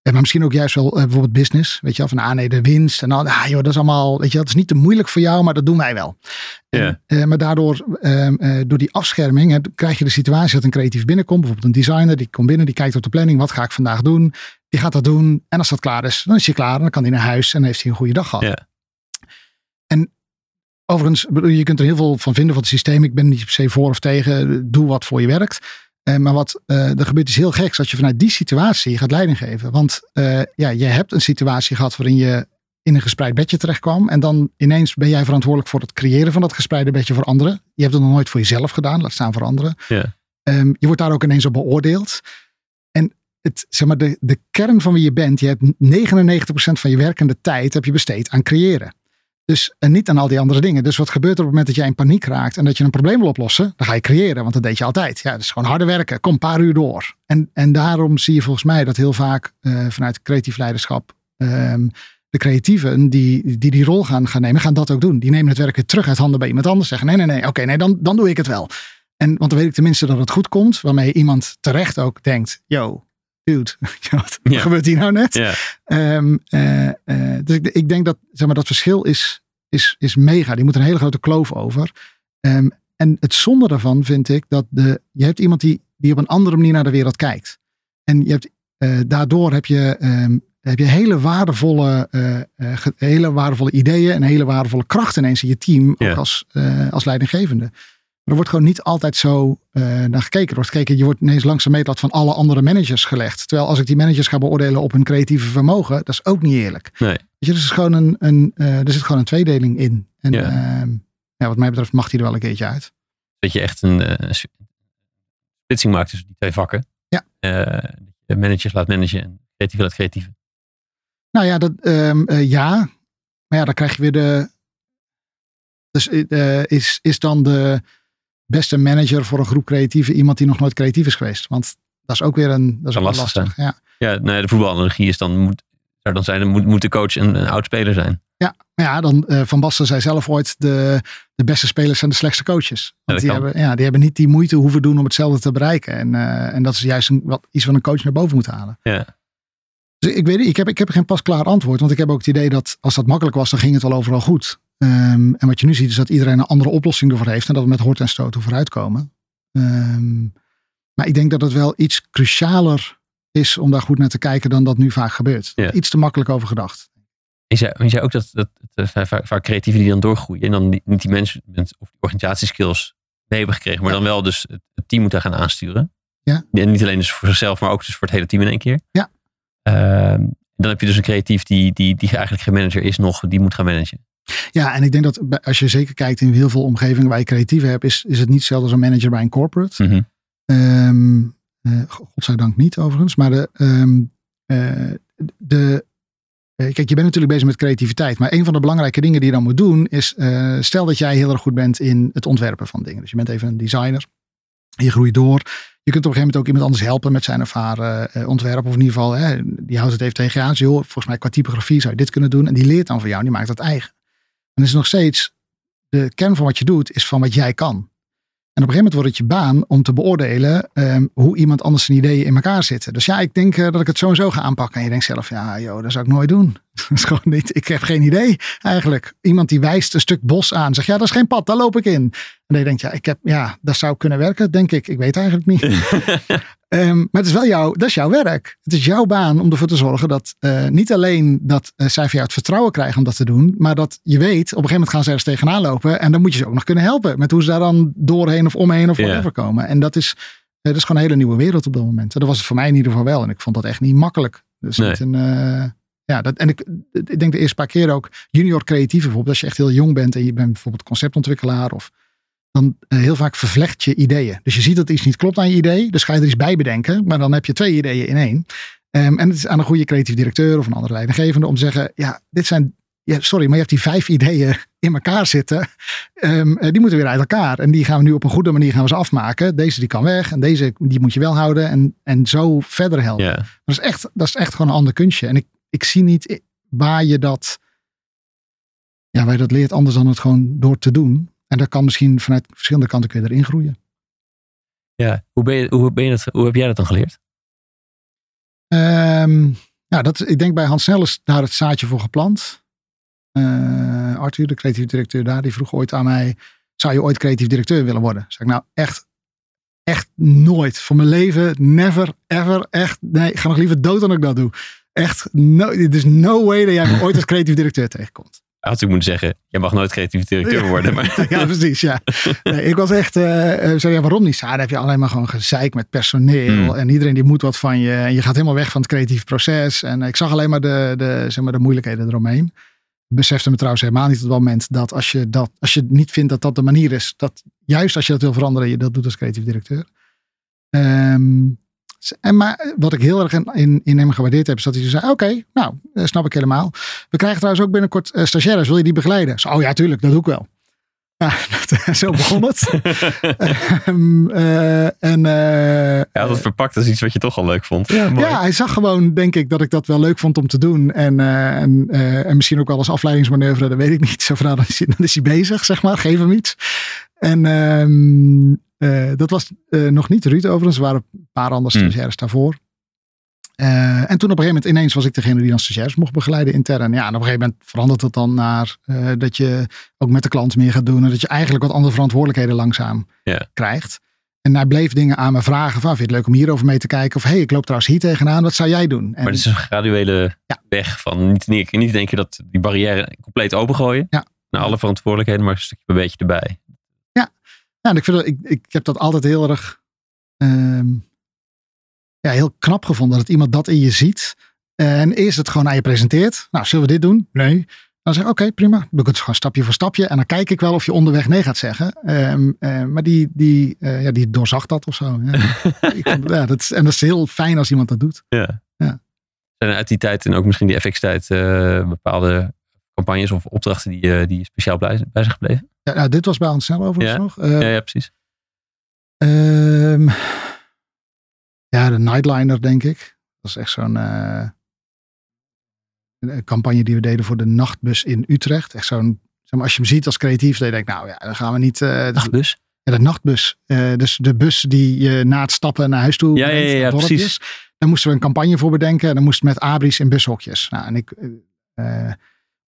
Uh, maar misschien ook juist wel bijvoorbeeld business. Weet je wel, van ah nee, de winst. En dan, ah joh, dat is allemaal, weet je dat is niet te moeilijk voor jou, maar dat doen wij wel. Ja. En, maar daardoor, ehm, door die afscherming, hè, krijg je de situatie dat een creatief binnenkomt. Bijvoorbeeld een designer, die komt binnen, die kijkt op de planning. Wat ga ik vandaag doen? Die gaat dat doen. En als dat klaar is, dan is hij klaar. En dan kan hij naar huis en heeft hij een goede dag gehad. Ja. En overigens, je kunt er heel veel van vinden van het systeem. Ik ben niet per se voor of tegen. Doe wat voor je werkt. Uh, maar wat uh, er gebeurt is heel geks als je vanuit die situatie gaat leiding geven. Want uh, ja, je hebt een situatie gehad waarin je in een gespreid bedje terecht kwam. En dan ineens ben jij verantwoordelijk voor het creëren van dat gespreide bedje voor anderen. Je hebt het nog nooit voor jezelf gedaan, laat staan voor anderen. Ja. Um, je wordt daar ook ineens op beoordeeld. En het, zeg maar, de, de kern van wie je bent, je hebt 99% van je werkende tijd heb je besteed aan creëren. Dus en niet aan al die andere dingen. Dus wat gebeurt er op het moment dat jij in paniek raakt en dat je een probleem wil oplossen? Dan ga je creëren, want dat deed je altijd. Ja, is gewoon harde werken. Kom een paar uur door. En, en daarom zie je volgens mij dat heel vaak uh, vanuit creatief leiderschap um, de creatieven die, die die rol gaan, gaan nemen, gaan dat ook doen. Die nemen het werk terug uit handen bij iemand anders. Zeggen nee, nee, nee, oké, nee, dan, dan doe ik het wel. En want dan weet ik tenminste dat het goed komt. Waarmee iemand terecht ook denkt, yo, dude, wat gebeurt hier nou net? Um, uh, uh, dus ik, ik, denk dat zeg maar, dat verschil is, is, is mega. Die moet een hele grote kloof over. Um, en het zonde daarvan vind ik dat de, je hebt iemand die, die op een andere manier naar de wereld kijkt. En je hebt, uh, daardoor heb je, um, heb je hele waardevolle, hele waardevolle ideeën en hele waardevolle kracht ineens in je team. Ook als, als leidinggevende. Maar er wordt gewoon niet altijd zo uh, naar gekeken. Er wordt gekeken, je wordt ineens langs de meetlat van alle andere managers gelegd. Terwijl als ik die managers ga beoordelen op hun creatieve vermogen, dat is ook niet eerlijk. Nee. Je, er, is gewoon een, een, uh, er zit gewoon een tweedeling in. En Ja. ja. ja, wat mij betreft mag die er wel een keertje uit. Dat je echt een uh, splitsing maakt tussen die twee vakken. Ja. Managers laat managen en creatieve laat creatieve. Nou ja, dat, um, ja. Maar ja, dan krijg je weer de... Dus is, is dan de beste manager voor een groep creatieven iemand die nog nooit creatief is geweest. Want dat is ook weer een dat is ook lastig. lastig. Ja, ja nee, de voetbalanalogie is dan moet, zou dan zijn, moet, moet de coach een, een oud speler zijn. Ja, ja dan uh, Van Basten zei zelf ooit de, de beste spelers zijn de slechtste coaches. Want ja, die, hebben, ja, die hebben niet die moeite hoeven doen om hetzelfde te bereiken. En, uh, en dat is juist een, wat, iets wat een coach naar boven moet halen. Ja. Dus ik weet niet, ik heb, ik heb geen pasklaar antwoord. Want ik heb ook het idee dat als dat makkelijk was, dan ging het wel overal goed. Um, en wat je nu ziet is dat iedereen een andere oplossing ervoor heeft. En dat we met hort en stoten vooruitkomen. Um, maar ik denk dat het wel iets crucialer is om daar goed naar te kijken dan dat nu vaak gebeurt. Ja. Iets te makkelijk over gedacht. Je zei, zei ook dat, dat, dat vaak, vaak creatieven die dan doorgroeien. En dan niet die mensen of die organisatieskills mee hebben gekregen. Maar ja. dan wel dus het team moeten gaan aansturen. Ja. En niet alleen dus voor zichzelf, maar ook dus voor het hele team in één keer. Ja. Um, dan heb je dus een creatief die, die, die eigenlijk geen manager is nog, die moet gaan managen. Ja, en ik denk dat als je zeker kijkt in heel veel omgevingen waar je creatieven hebt, is, is het niet hetzelfde als een manager bij een corporate. Mm -hmm. um, uh, godzijdank niet overigens. Maar de, um, uh, de uh, kijk, je bent natuurlijk bezig met creativiteit. Maar een van de belangrijke dingen die je dan moet doen is, uh, stel dat jij heel erg goed bent in het ontwerpen van dingen. Dus je bent even een designer. Je groeit door. Je kunt op een gegeven moment ook iemand anders helpen met zijn ervaren uh, ontwerp. Of in ieder geval, hè, die houdt het even tegen je aan. Joh, volgens mij qua typografie zou je dit kunnen doen. En die leert dan van jou. En die maakt dat eigen. En is nog steeds, de kern van wat je doet, is van wat jij kan. En op een gegeven moment wordt het je baan om te beoordelen um, hoe iemand anders zijn ideeën in elkaar zitten. Dus ja, ik denk uh, dat ik het zo en zo ga aanpakken. En je denkt zelf, ja, joh, dat zou ik nooit doen. dat is gewoon niet, ik heb geen idee eigenlijk. Iemand die wijst een stuk bos aan, zegt, ja, dat is geen pad, daar loop ik in. En je denkt, ja, ik heb, ja, dat zou kunnen werken, denk ik. Ik weet eigenlijk niet. um, maar het is wel jouw, dat is jouw werk. Het is jouw baan om ervoor te zorgen dat uh, niet alleen dat uh, zij van jou het vertrouwen krijgen om dat te doen, maar dat je weet, op een gegeven moment gaan ze ergens tegenaan lopen en dan moet je ze ook nog kunnen helpen met hoe ze daar dan doorheen of omheen of whatever yeah. komen. En dat is, uh, dat is gewoon een hele nieuwe wereld op dat moment. En dat was het voor mij in ieder geval wel. En ik vond dat echt niet makkelijk. Dus nee. een, ja, dat, en ik, ik denk de eerste paar keer ook junior creatief bijvoorbeeld. Als je echt heel jong bent en je bent bijvoorbeeld conceptontwikkelaar of dan uh, heel vaak vervlecht je ideeën. Dus je ziet dat iets niet klopt aan je idee. Dus ga je er iets bij bedenken. Maar dan heb je twee ideeën in één. Um, en het is aan een goede creatief directeur of een andere leidinggevende om te zeggen, ja, dit zijn, ja, sorry, maar je hebt die vijf ideeën in elkaar zitten. Um, die moeten weer uit elkaar. En die gaan we nu op een goede manier gaan we ze afmaken. Deze die kan weg en deze die moet je wel houden. En, en zo verder helpen. Yeah. Dat, is echt, dat is echt gewoon een ander kunstje. En ik, ik zie niet waar je dat, ja, waar je dat leert anders dan het gewoon door te doen. En dat kan misschien vanuit verschillende kanten kun je erin groeien. Ja, hoe, ben je, hoe, ben je dat, hoe heb jij dat dan geleerd? Ehm, ja, dat, ik denk bij Hans Snel is daar het zaadje voor geplant. Uh, Arthur, de creatief directeur daar, die vroeg ooit aan mij: Zou je ooit creatief directeur willen worden? Zeg ik nou echt, echt nooit. Voor mijn leven, never, ever, echt. Nee, ik ga nog liever dood dan ik dat doe. Echt, no, is no way dat jij me ooit als creatief directeur tegenkomt had ik moeten zeggen, je mag nooit creatief directeur worden. Maar... ja, precies. Ja. Nee, ik was echt, uh, zei, ja, waarom niet? Ja, dan heb je alleen maar gewoon gezeik met personeel. Hmm. En iedereen die moet wat van je. En je gaat helemaal weg van het creatieve proces. En ik zag alleen maar de, de, zeg maar, de moeilijkheden eromheen. Besefte me trouwens helemaal niet op dat moment dat als je, dat als je niet vindt dat dat de manier is, dat juist als je dat wil veranderen, je dat doet als creatief directeur. Um, en maar wat ik heel erg in, in hem gewaardeerd heb, is dat hij zei: Oké, nou, dat eh, snap ik helemaal. We krijgen trouwens ook binnenkort uh, stagiaires. Wil je die begeleiden? Zo, oh ja, tuurlijk, dat doe ik wel. Nou, zo begon het. um, uh, en, ja, dat verpakt als iets wat je toch al leuk vond. Ja, ja, hij zag gewoon, denk ik, dat ik dat wel leuk vond om te doen. En, en, en misschien ook wel als afleidingsmanoeuvre, dat weet ik niet. Zo van, nou, dan, is hij, dan is hij bezig, zeg maar. Geef hem iets. En um, uh, dat was uh, nog niet Ruud overigens. Er waren een paar andere hmm. stagiaires mm. daarvoor. Uh, en toen op een gegeven moment ineens was ik degene die dan stagiaires mocht begeleiden intern. Ja, en op een gegeven moment verandert het dan naar dat je ook met de klant meer gaat doen. En dat je eigenlijk wat andere verantwoordelijkheden langzaam yeah. krijgt. En hij bleef dingen aan me vragen van, vind je het leuk om hierover mee te kijken? Of hey, ik loop trouwens hier tegenaan, wat zou jij doen? En, maar het is een graduele ja. weg van niet, niet, niet denken dat die barrière compleet opengooien. Ja. Naar alle verantwoordelijkheden, maar een stukje een beetje erbij. Ja, en ik, vind dat, ik, ik heb dat altijd heel erg ehm, ja, heel knap gevonden. Dat iemand dat in je ziet. En eerst het gewoon aan je presenteert. Nou, zullen we dit doen? Nee. Dan zeg ik, oké, prima. Dan doe ik het gewoon stapje voor stapje. En dan kijk ik wel of je onderweg nee gaat zeggen. Um, maar die, die, uh, ja, die doorzag dat of zo. Ja. ik vond, ja, dat is, en dat is heel fijn als iemand dat doet. Ja. ja. Zijn er uit die tijd en ook misschien die FX-tijd uh, bepaalde campagnes of opdrachten die, die speciaal bij, bij zijn gebleven? Ja, nou, dit was bij ons snel overigens ja. nog. Uh, ja, ja, precies. Um, ja, de Nightliner, denk ik. Dat is echt zo'n uh, campagne die we deden voor de nachtbus in Utrecht. Echt zo'n, zeg maar, als je hem ziet als creatief, dan denk ik, nou ja, dan gaan we niet. Uh, nachtbus? Ja, de nachtbus. dus de bus die je na het stappen naar huis toe. Ja, ja, ja, ja precies. Daar moesten we een campagne voor bedenken. En dan moest het met abris in bushokjes. Nou, en ik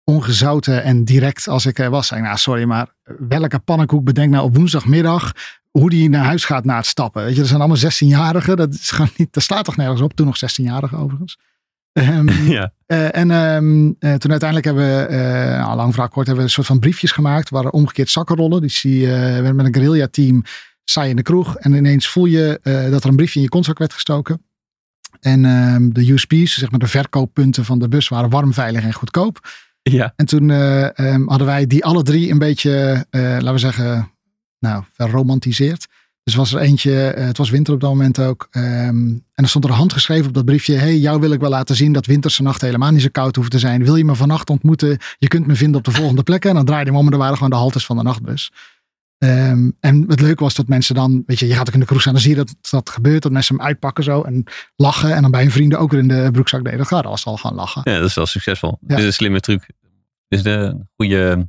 ongezouten en direct als ik er was. Zei, nou, sorry, maar welke pannenkoek bedenkt nou op woensdagmiddag hoe die naar huis gaat na het stappen? Weet je, dat zijn allemaal 16-jarigen. Dat, is gewoon niet, dat slaat toch nergens op. Toen nog 16-jarigen overigens. Um, ja. Uh, en um, uh, toen uiteindelijk hebben we, uh, nou, lang verhaal kort, hebben we een soort van briefjes gemaakt. Waar omgekeerd zakkenrollen. Dus die uh, met een guerrilla team sta je in de kroeg. En ineens voel je dat er een briefje in je kontzak werd gestoken. En um, de USP's, zeg maar de verkooppunten van de bus, waren warm, veilig en goedkoop. Ja. En toen uh, um, hadden wij die alle drie een beetje, uh, laten we zeggen, nou, verromantiseerd. Dus was er eentje, uh, het was winter op dat moment ook. Um, en er stond er handgeschreven op dat briefje. hey, jou wil ik wel laten zien dat winterse nachten helemaal niet zo koud hoeven te zijn. Wil je me vannacht ontmoeten? Je kunt me vinden op de volgende plekken. En dan draaide hem om en er waren gewoon de haltes van de nachtbus. Um, en het leuke was dat mensen dan, weet je, je gaat ook in de kroeg staan, dan zie je dat dat gebeurt, dat mensen hem uitpakken zo en lachen en dan bij hun vrienden ook weer in de broekzak deden. Dat gaat als al gaan lachen. Ja, dat is wel succesvol. Ja. Dit is een slimme truc. Dit is de goede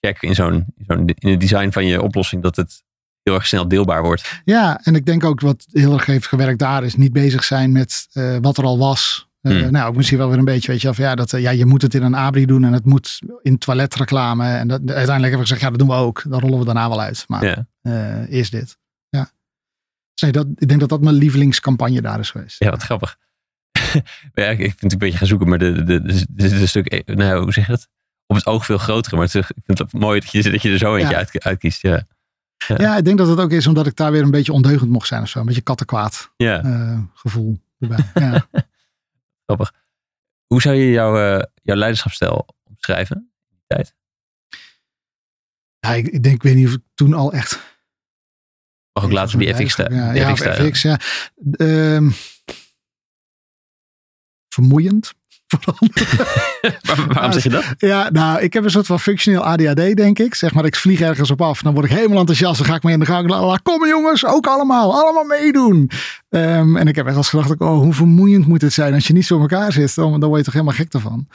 check in zo'n, in het design van je oplossing, dat het heel erg snel deelbaar wordt. Ja, en ik denk ook wat heel erg heeft gewerkt daar is niet bezig zijn met uh, wat er al was. Uh, hmm. Nou, ook misschien wel weer een beetje, weet je, van ja, dat, uh, ja, je moet het in een abri doen en het moet in toiletreclame. En dat, uiteindelijk hebben we gezegd, ja, dat doen we ook. Dan rollen we daarna wel uit. Maar ja. uh, eerst dit. Ja. Dus nee, dat, ik denk dat dat mijn lievelingscampagne daar is geweest. Ja, wat grappig. ja, ik vind het een beetje gaan zoeken, maar de, de, de, stuk, nou, hoe zeg je dat? Op het oog veel groter, maar het, ik vind het mooi dat je, dat je er zo eentje ja. uit, uitkiest. Ja. Ja. ja. ik denk dat het ook is omdat ik daar weer een beetje ondeugend mocht zijn of zo. Een beetje kattenkwaad ja. gevoel erbij. Ja. Grappig. Hoe zou je jouw, uh, jouw leiderschapsstijl omschrijven in die tijd? Ja, ik, ik, denk, ik weet niet of ik toen al echt. Mag ook later die FX Ja, ja, FX, FX, ja. Um, vermoeiend. Waarom zeg je dat? Ja, nou, ik heb een soort van functioneel ADHD, denk ik. Zeg maar, ik vlieg ergens op af. Dan word ik helemaal enthousiast. Dan ga ik mee in de gang. La, kom jongens, ook allemaal. Allemaal meedoen. Um, en ik heb echt als gedacht, oh, hoe vermoeiend moet het zijn als je niet zo elkaar zit. Dan, dan word je toch helemaal gek ervan.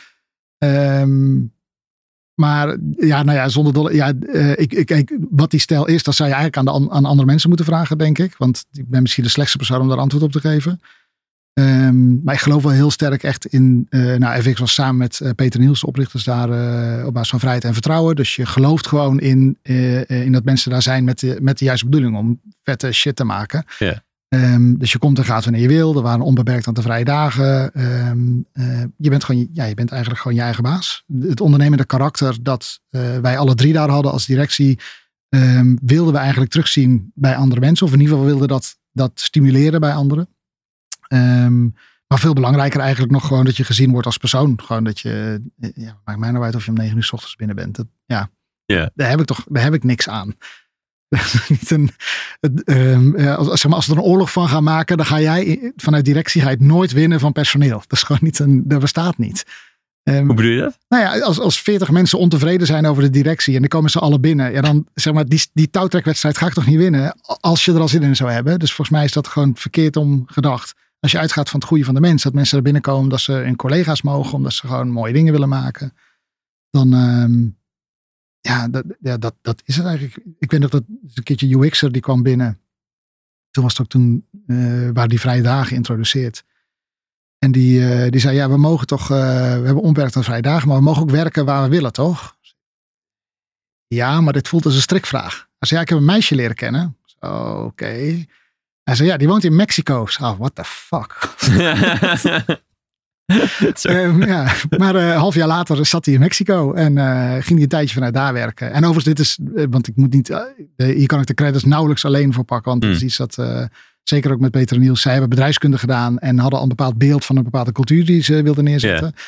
Um, Maar ja, nou ja, zonder dolle. Ja, uh, ik, ik, ik, wat die stijl is, dat zou je eigenlijk aan, de, aan andere mensen moeten vragen, denk ik. Want ik ben misschien de slechtste persoon om daar antwoord op te geven. Um, maar ik geloof wel heel sterk echt in. Uh, nou, FX was samen met uh, Peter Niels, de oprichters daar uh, op basis van vrijheid en vertrouwen. Dus je gelooft gewoon in, in dat mensen daar zijn met de, met de juiste bedoeling om vette shit te maken. Yeah. Um, dus je komt en gaat wanneer je wil. Er waren onbeperkt aantal vrije dagen. Um, je, bent gewoon, ja, je bent eigenlijk gewoon je eigen baas. Het ondernemende karakter dat wij alle drie daar hadden als directie. wilden we eigenlijk terugzien bij andere mensen. Of in ieder geval wilden dat, dat stimuleren bij anderen. Um, maar veel belangrijker eigenlijk nog gewoon dat je gezien wordt als persoon. Gewoon dat je, ja, maakt mij nou uit of je om negen uur s ochtends binnen bent. Dat, ja, yeah. daar heb ik toch, daar heb ik niks aan. niet een, um, als, zeg maar, als we er een oorlog van gaan maken, dan ga jij vanuit directie ga je het nooit winnen van personeel. Dat is gewoon niet een, dat bestaat niet. Um, Hoe bedoel je dat? Nou ja, als, als 40 mensen ontevreden zijn over de directie en dan komen ze alle binnen. Ja, dan zeg maar, die, die touwtrekwedstrijd ga ik toch niet winnen als je er al zin in zou hebben. Dus volgens mij is dat gewoon verkeerd om gedacht. Als je uitgaat van het goede van de mens, dat mensen er binnenkomen omdat ze hun collega's mogen, omdat ze gewoon mooie dingen willen maken, dan um, ja, dat, ja dat, dat is het eigenlijk. Ik weet nog dat een keertje UX'er die kwam binnen. Toen was het ook toen, uh, waar die vrije dagen geïntroduceerd. En die, uh, die zei, ja, we mogen toch, uh, we hebben onbeperkte vrije dagen, maar we mogen ook werken waar we willen, toch? Ja, maar dit voelt als een strikvraag. Zei, ja, ik heb een meisje leren kennen. Oké. Hij zei, ja, die woont in Mexico. Oh, what the fuck? um, ja, maar een uh, half jaar later zat hij in Mexico en uh, ging hij een tijdje vanuit daar werken. En overigens, dit is, uh, want ik moet niet, hier kan ik de credits nauwelijks alleen voor pakken, want mm. is iets dat, zeker ook met Peter Niels, zij hebben bedrijfskunde gedaan en hadden al een bepaald beeld van een bepaalde cultuur die ze wilden neerzetten. Yeah.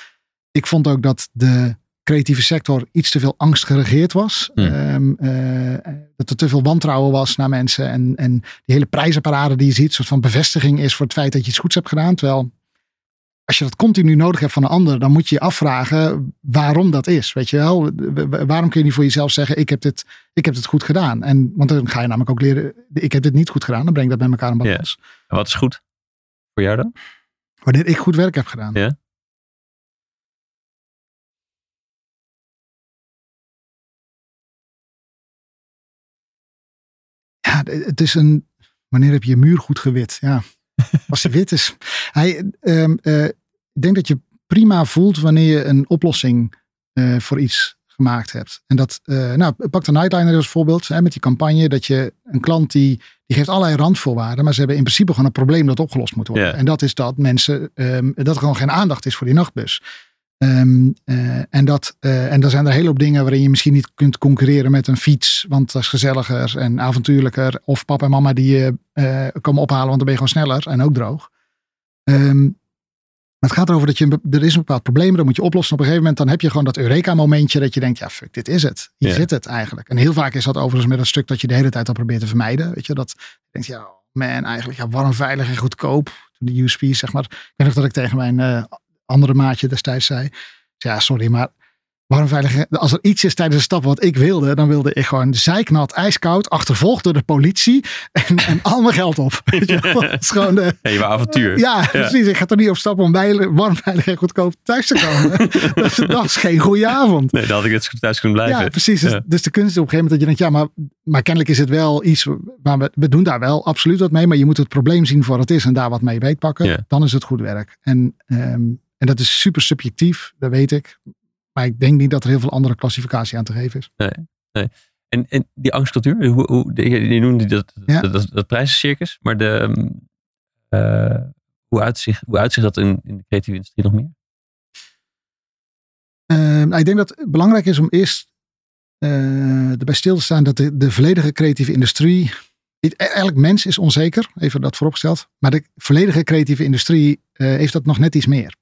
Ik vond ook dat de creatieve sector iets te veel angst geregeerd was. Mm. Um, dat er te veel wantrouwen was naar mensen. En, en die hele prijzenparade die je ziet, een soort van bevestiging is voor het feit dat je iets goeds hebt gedaan. Terwijl als je dat continu nodig hebt van een ander, dan moet je je afvragen waarom dat is. Weet je wel? Waarom kun je niet voor jezelf zeggen, ik heb dit, ik heb dit goed gedaan? En, want dan ga je namelijk ook leren, ik heb dit niet goed gedaan. Dan breng ik dat bij elkaar in balans. Yeah. En wat is goed voor jou dan? Wanneer ik goed werk heb gedaan. Ja. Ja, het is een. Wanneer heb je je muur goed gewit? Ja. Als hij wit is. Hij, um, uh, ik denk dat je prima voelt wanneer je een oplossing uh, voor iets gemaakt hebt. En dat, uh, nou, pak de Nightliner als voorbeeld. Hè, met die campagne dat je een klant die, die geeft allerlei randvoorwaarden. Maar ze hebben in principe gewoon een probleem dat opgelost moet worden. Yeah. En dat is dat mensen, um, dat er gewoon geen aandacht is voor die nachtbus. Um, uh, en, dat, uh, en dan zijn er een hele hoop dingen waarin je misschien niet kunt concurreren met een fiets, want dat is gezelliger en avontuurlijker. Of papa en mama die je uh, komen ophalen, want dan ben je gewoon sneller en ook droog. Um, maar het gaat erover dat je, er is een bepaald probleem, dat moet je oplossen. Op een gegeven moment dan heb je gewoon dat Eureka-momentje dat je denkt, ja fuck, dit is het. Hier zit het eigenlijk. En heel vaak is dat overigens met een stuk dat je de hele tijd al probeert te vermijden. Weet je, dat je denkt, ja man, eigenlijk ja, warm, veilig en goedkoop. De USP, zeg maar. Ik weet nog dat ik tegen mijn andere maatje destijds zei. Ja, sorry, maar waarom veilig? Als er iets is tijdens de stap wat ik wilde, dan wilde ik gewoon zijknat, ijskoud, achtervolgd door de politie en, en al mijn geld op. Weet je wel? Het is gewoon de, Hey, je avontuur. ja, precies. Ik ga toch niet op stap om bij, warm, veilig en goedkoop thuis te komen. dat, is, dat is geen goede avond. Nee, dan had ik het thuis kunnen blijven. Ja, precies. Dus, Ja. dus de kunst is op een gegeven moment dat je denkt, ja, maar, maar kennelijk is het wel iets waar we, we doen daar wel absoluut wat mee, maar je moet het probleem zien voor wat het is en daar wat mee beetpakken. Ja. Dan is het goed werk. En, ehm, en dat is super subjectief, dat weet ik. Maar ik denk niet dat er heel veel andere klassificatie aan te geven is. En, en die angstcultuur, hoe, hoe, je, noemde dat, Ja. dat, dat, dat prijzencircus, maar de, ehm, eh, hoe, uitzicht, hoe uitzicht dat in, in de creatieve industrie nog meer? Ehm, nou, ik denk dat het belangrijk is om eerst eh, erbij stil te staan dat de, de volledige creatieve industrie. Niet- Elk mens is onzeker, even dat vooropgesteld. Maar de volledige creatieve industrie eh, heeft dat nog net iets meer.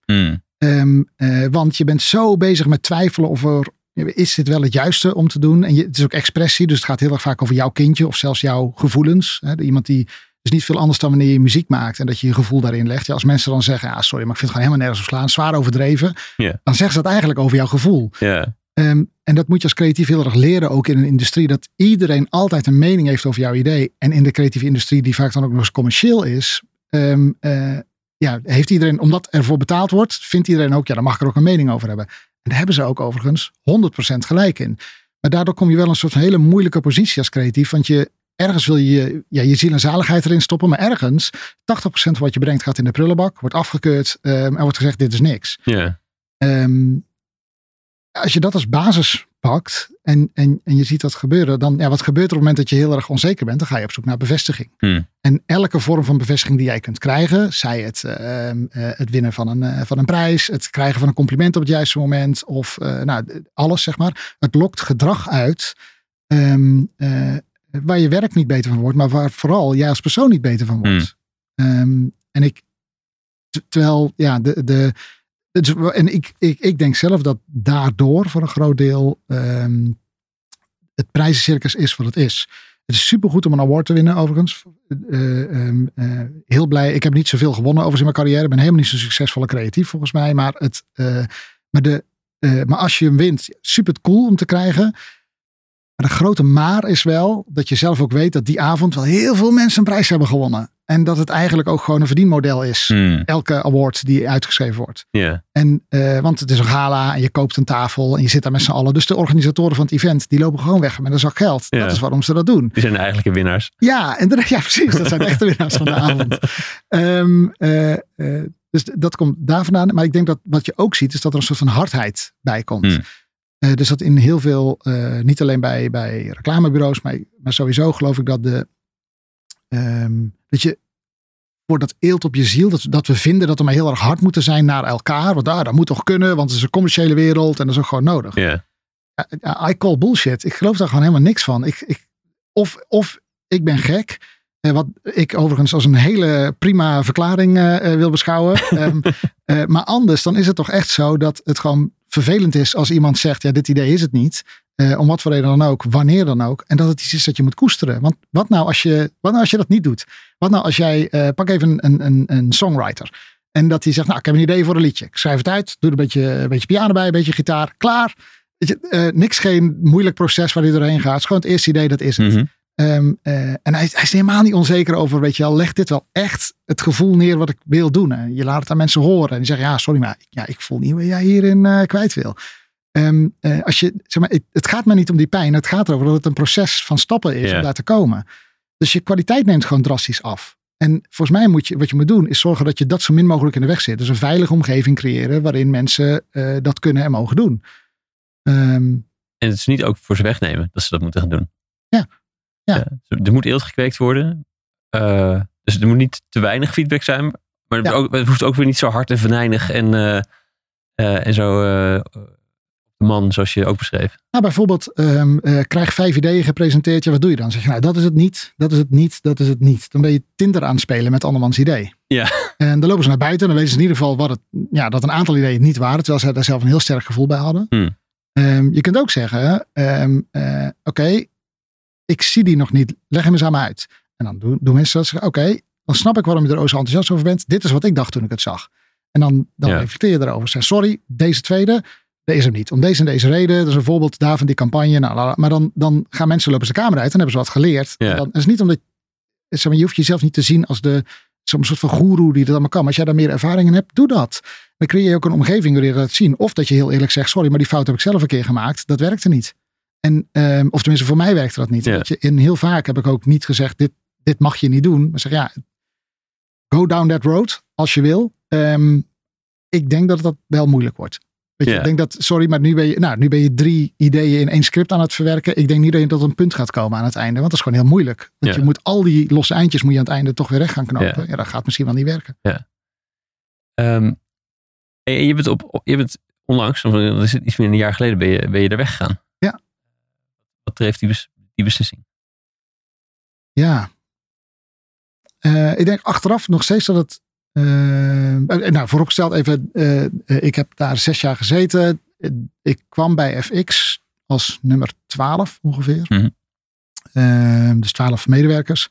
Ehm, eh, want je bent zo bezig met twijfelen over. Is dit wel het juiste om te doen? En je, het is ook expressie, dus het gaat heel erg vaak over jouw kindje of zelfs jouw gevoelens. Hè? Iemand die is niet veel anders dan wanneer je muziek maakt en dat je je gevoel daarin legt. Ja, als mensen dan zeggen, ja, sorry, maar ik vind het gewoon helemaal nergens op slaan, zwaar overdreven. Dan zeggen ze dat eigenlijk over jouw gevoel. Ja, Ehm, en dat moet je als creatief heel erg leren, ook in een industrie, dat iedereen altijd een mening heeft over jouw idee. En in de creatieve industrie, die vaak dan ook nog eens commercieel is, ehm, eh, ja, heeft iedereen, omdat ervoor betaald wordt, vindt iedereen ook, ja, daar mag ik er ook een mening over hebben. En daar hebben ze ook overigens 100% gelijk in. Maar daardoor kom je wel een soort van hele moeilijke positie als creatief. Want je, ergens wil je ja, je ziel en zaligheid erin stoppen. Maar ergens, 80% van wat je brengt gaat in de prullenbak. Wordt afgekeurd um, en wordt gezegd dit is niks. Ja. Ehm, als je dat als basis pakt en, en, en je ziet dat gebeuren, dan ja, wat gebeurt er op het moment dat je heel erg onzeker bent? Dan ga je op zoek naar bevestiging. Hmm. En elke vorm van bevestiging die jij kunt krijgen, zij het, ehm, eh, het winnen van een, eh, van een prijs, het krijgen van een compliment op het juiste moment, of eh, nou, alles zeg maar. Het lokt gedrag uit ehm, waar je werk niet beter van wordt, maar waar vooral jij als persoon niet beter van wordt. Ehm, en ik, terwijl ja, de, de, en ik, ik, ik denk zelf dat daardoor voor een groot deel um, het prijzencircus is wat het is. Het is supergoed om een award te winnen, overigens. Uh, um, uh, heel blij. Ik heb niet zoveel gewonnen overigens in mijn carrière. Ik ben helemaal niet zo succesvolle creatief volgens mij. Maar, het, uh, maar, de, maar als je hem wint, super cool om te krijgen. Maar de grote maar is wel dat je zelf ook weet dat die avond wel heel veel mensen een prijs hebben gewonnen. En dat het eigenlijk ook gewoon een verdienmodel is. Hmm. Elke award die uitgeschreven wordt. Ja. En, uh, want het is een gala en je koopt een tafel en je zit daar met z'n allen. Dus de organisatoren van het event, die lopen gewoon weg met een zak geld. Dat is waarom ze dat doen. Die zijn de eigenlijke winnaars. Ja, en de, ja precies. Dat zijn de echte winnaars van de avond. Um, uh, uh, dus dat komt daar vandaan. Maar ik denk dat wat je ook ziet, is dat er een soort van hardheid bij komt. Hmm. Uh, dus dat in heel veel, uh, niet alleen bij, bij reclamebureaus, maar, maar sowieso geloof ik dat de. Um, dat je voor dat eelt op je ziel, dat, dat we vinden dat we maar heel erg hard moeten zijn naar elkaar. Want ah, dat moet toch kunnen, want het is een commerciële wereld en dat is ook gewoon nodig. Yeah. I call bullshit. Ik geloof daar gewoon helemaal niks van. Ik, ik, of, of ik ben gek. Uh, wat ik overigens als een hele prima verklaring uh, wil beschouwen. um, uh, maar anders, dan is het toch echt zo dat het gewoon vervelend is als iemand zegt: ja, dit idee is het niet. Uh, om wat voor reden dan ook, wanneer dan ook. En dat het iets is dat je moet koesteren. Want wat nou als je, wat nou als je dat niet doet? Wat nou als jij, pak even een, een, een songwriter. En dat hij zegt, nou ik heb een idee voor een liedje. Ik schrijf het uit, doe er een beetje, een beetje piano bij, een beetje gitaar. Klaar. Weet je, niks geen moeilijk proces waar hij doorheen gaat. Het is gewoon het eerste idee, dat is het. Mm -hmm. Um, en hij, hij, is helemaal niet onzeker over, weet je wel, leg dit wel echt het gevoel neer wat ik wil doen. En je laat het aan mensen horen. En die zeggen, ja sorry maar, ja, ik voel niet wat jij hierin kwijt wil. Um, uh, als je, zeg maar, het, het, gaat me niet om die pijn. Het gaat erover dat het een proces van stappen is om daar te komen. Dus je kwaliteit neemt gewoon drastisch af. En volgens mij moet je, wat je moet doen, is zorgen dat je dat zo min mogelijk in de weg zit. Dus een veilige omgeving creëren waarin mensen dat kunnen en mogen doen. Um, en het is niet ook voor ze wegnemen dat ze dat moeten gaan doen. Ja. Ja. Uh, er moet eelt gekweekt worden. Uh, dus er moet niet te weinig feedback zijn. Maar het, Ja. ook, het hoeft ook weer niet zo hard en venijnig en, uh, en zo de man zoals je ook beschreef. Nou, bijvoorbeeld, um, krijg vijf ideeën gepresenteerd. Ja, wat doe je dan? Zeg je, nou, dat is het niet, dat is het niet, dat is het niet. Dan ben je Tinder aan het spelen met andermans idee. Ja. En dan lopen ze naar buiten en dan weten ze in ieder geval wat het, ja, dat een aantal ideeën het niet waren. Terwijl ze daar zelf een heel sterk gevoel bij hadden. Hmm. Um, je kunt ook zeggen, um, uh, oké, okay, ik zie die nog niet. Leg hem eens aan me uit. En dan doen, doen mensen dat zeggen, oké, okay, dan snap ik waarom je er zo enthousiast over bent. Dit is wat ik dacht toen ik het zag. En dan, dan Ja. reflecteer je erover. Zeg, sorry, deze tweede, dat is hem niet. Om deze en deze reden. Dat is een voorbeeld daarvan die campagne. Nou, maar dan, dan gaan mensen lopen ze de kamer uit en hebben ze wat geleerd. Ja. En dan, het is niet omdat, zeg maar, je hoeft jezelf niet te zien als de, zo'n soort van goeroe die dat allemaal kan. Maar als jij daar meer ervaring in hebt, doe dat. Dan creëer je ook een omgeving waarin je dat zien. Of dat je heel eerlijk zegt, sorry, maar die fout heb ik zelf een keer gemaakt. Dat werkte niet. En, um, of tenminste, voor mij werkte dat niet. Ja. Je, in heel vaak heb ik ook niet gezegd, dit, dit mag je niet doen. Maar zeg ja, go down that road als je wil. Um, ik denk dat dat wel moeilijk wordt. Weet je, Ja. Ik denk dat, sorry, maar nu ben, je, nou, nu ben je drie ideeën in één script aan het verwerken. Ik denk niet dat je tot een punt gaat komen aan het einde. Want dat is gewoon heel moeilijk. Want Ja. je moet al die losse eindjes moet je aan het einde toch weer recht gaan knopen. Ja. Ja, dat gaat misschien wel niet werken. Um, en je bent, op, je bent onlangs, of dat is iets meer dan een jaar geleden, ben je, ben je er weggegaan. Betreft die, bes, die beslissing? Ja. Uh, ik denk achteraf nog steeds dat het. Uh, nou, vooropgesteld even. Uh, ik heb daar zes jaar gezeten. Ik kwam bij FX als nummer 12 ongeveer. Mm -hmm. dus 12 medewerkers.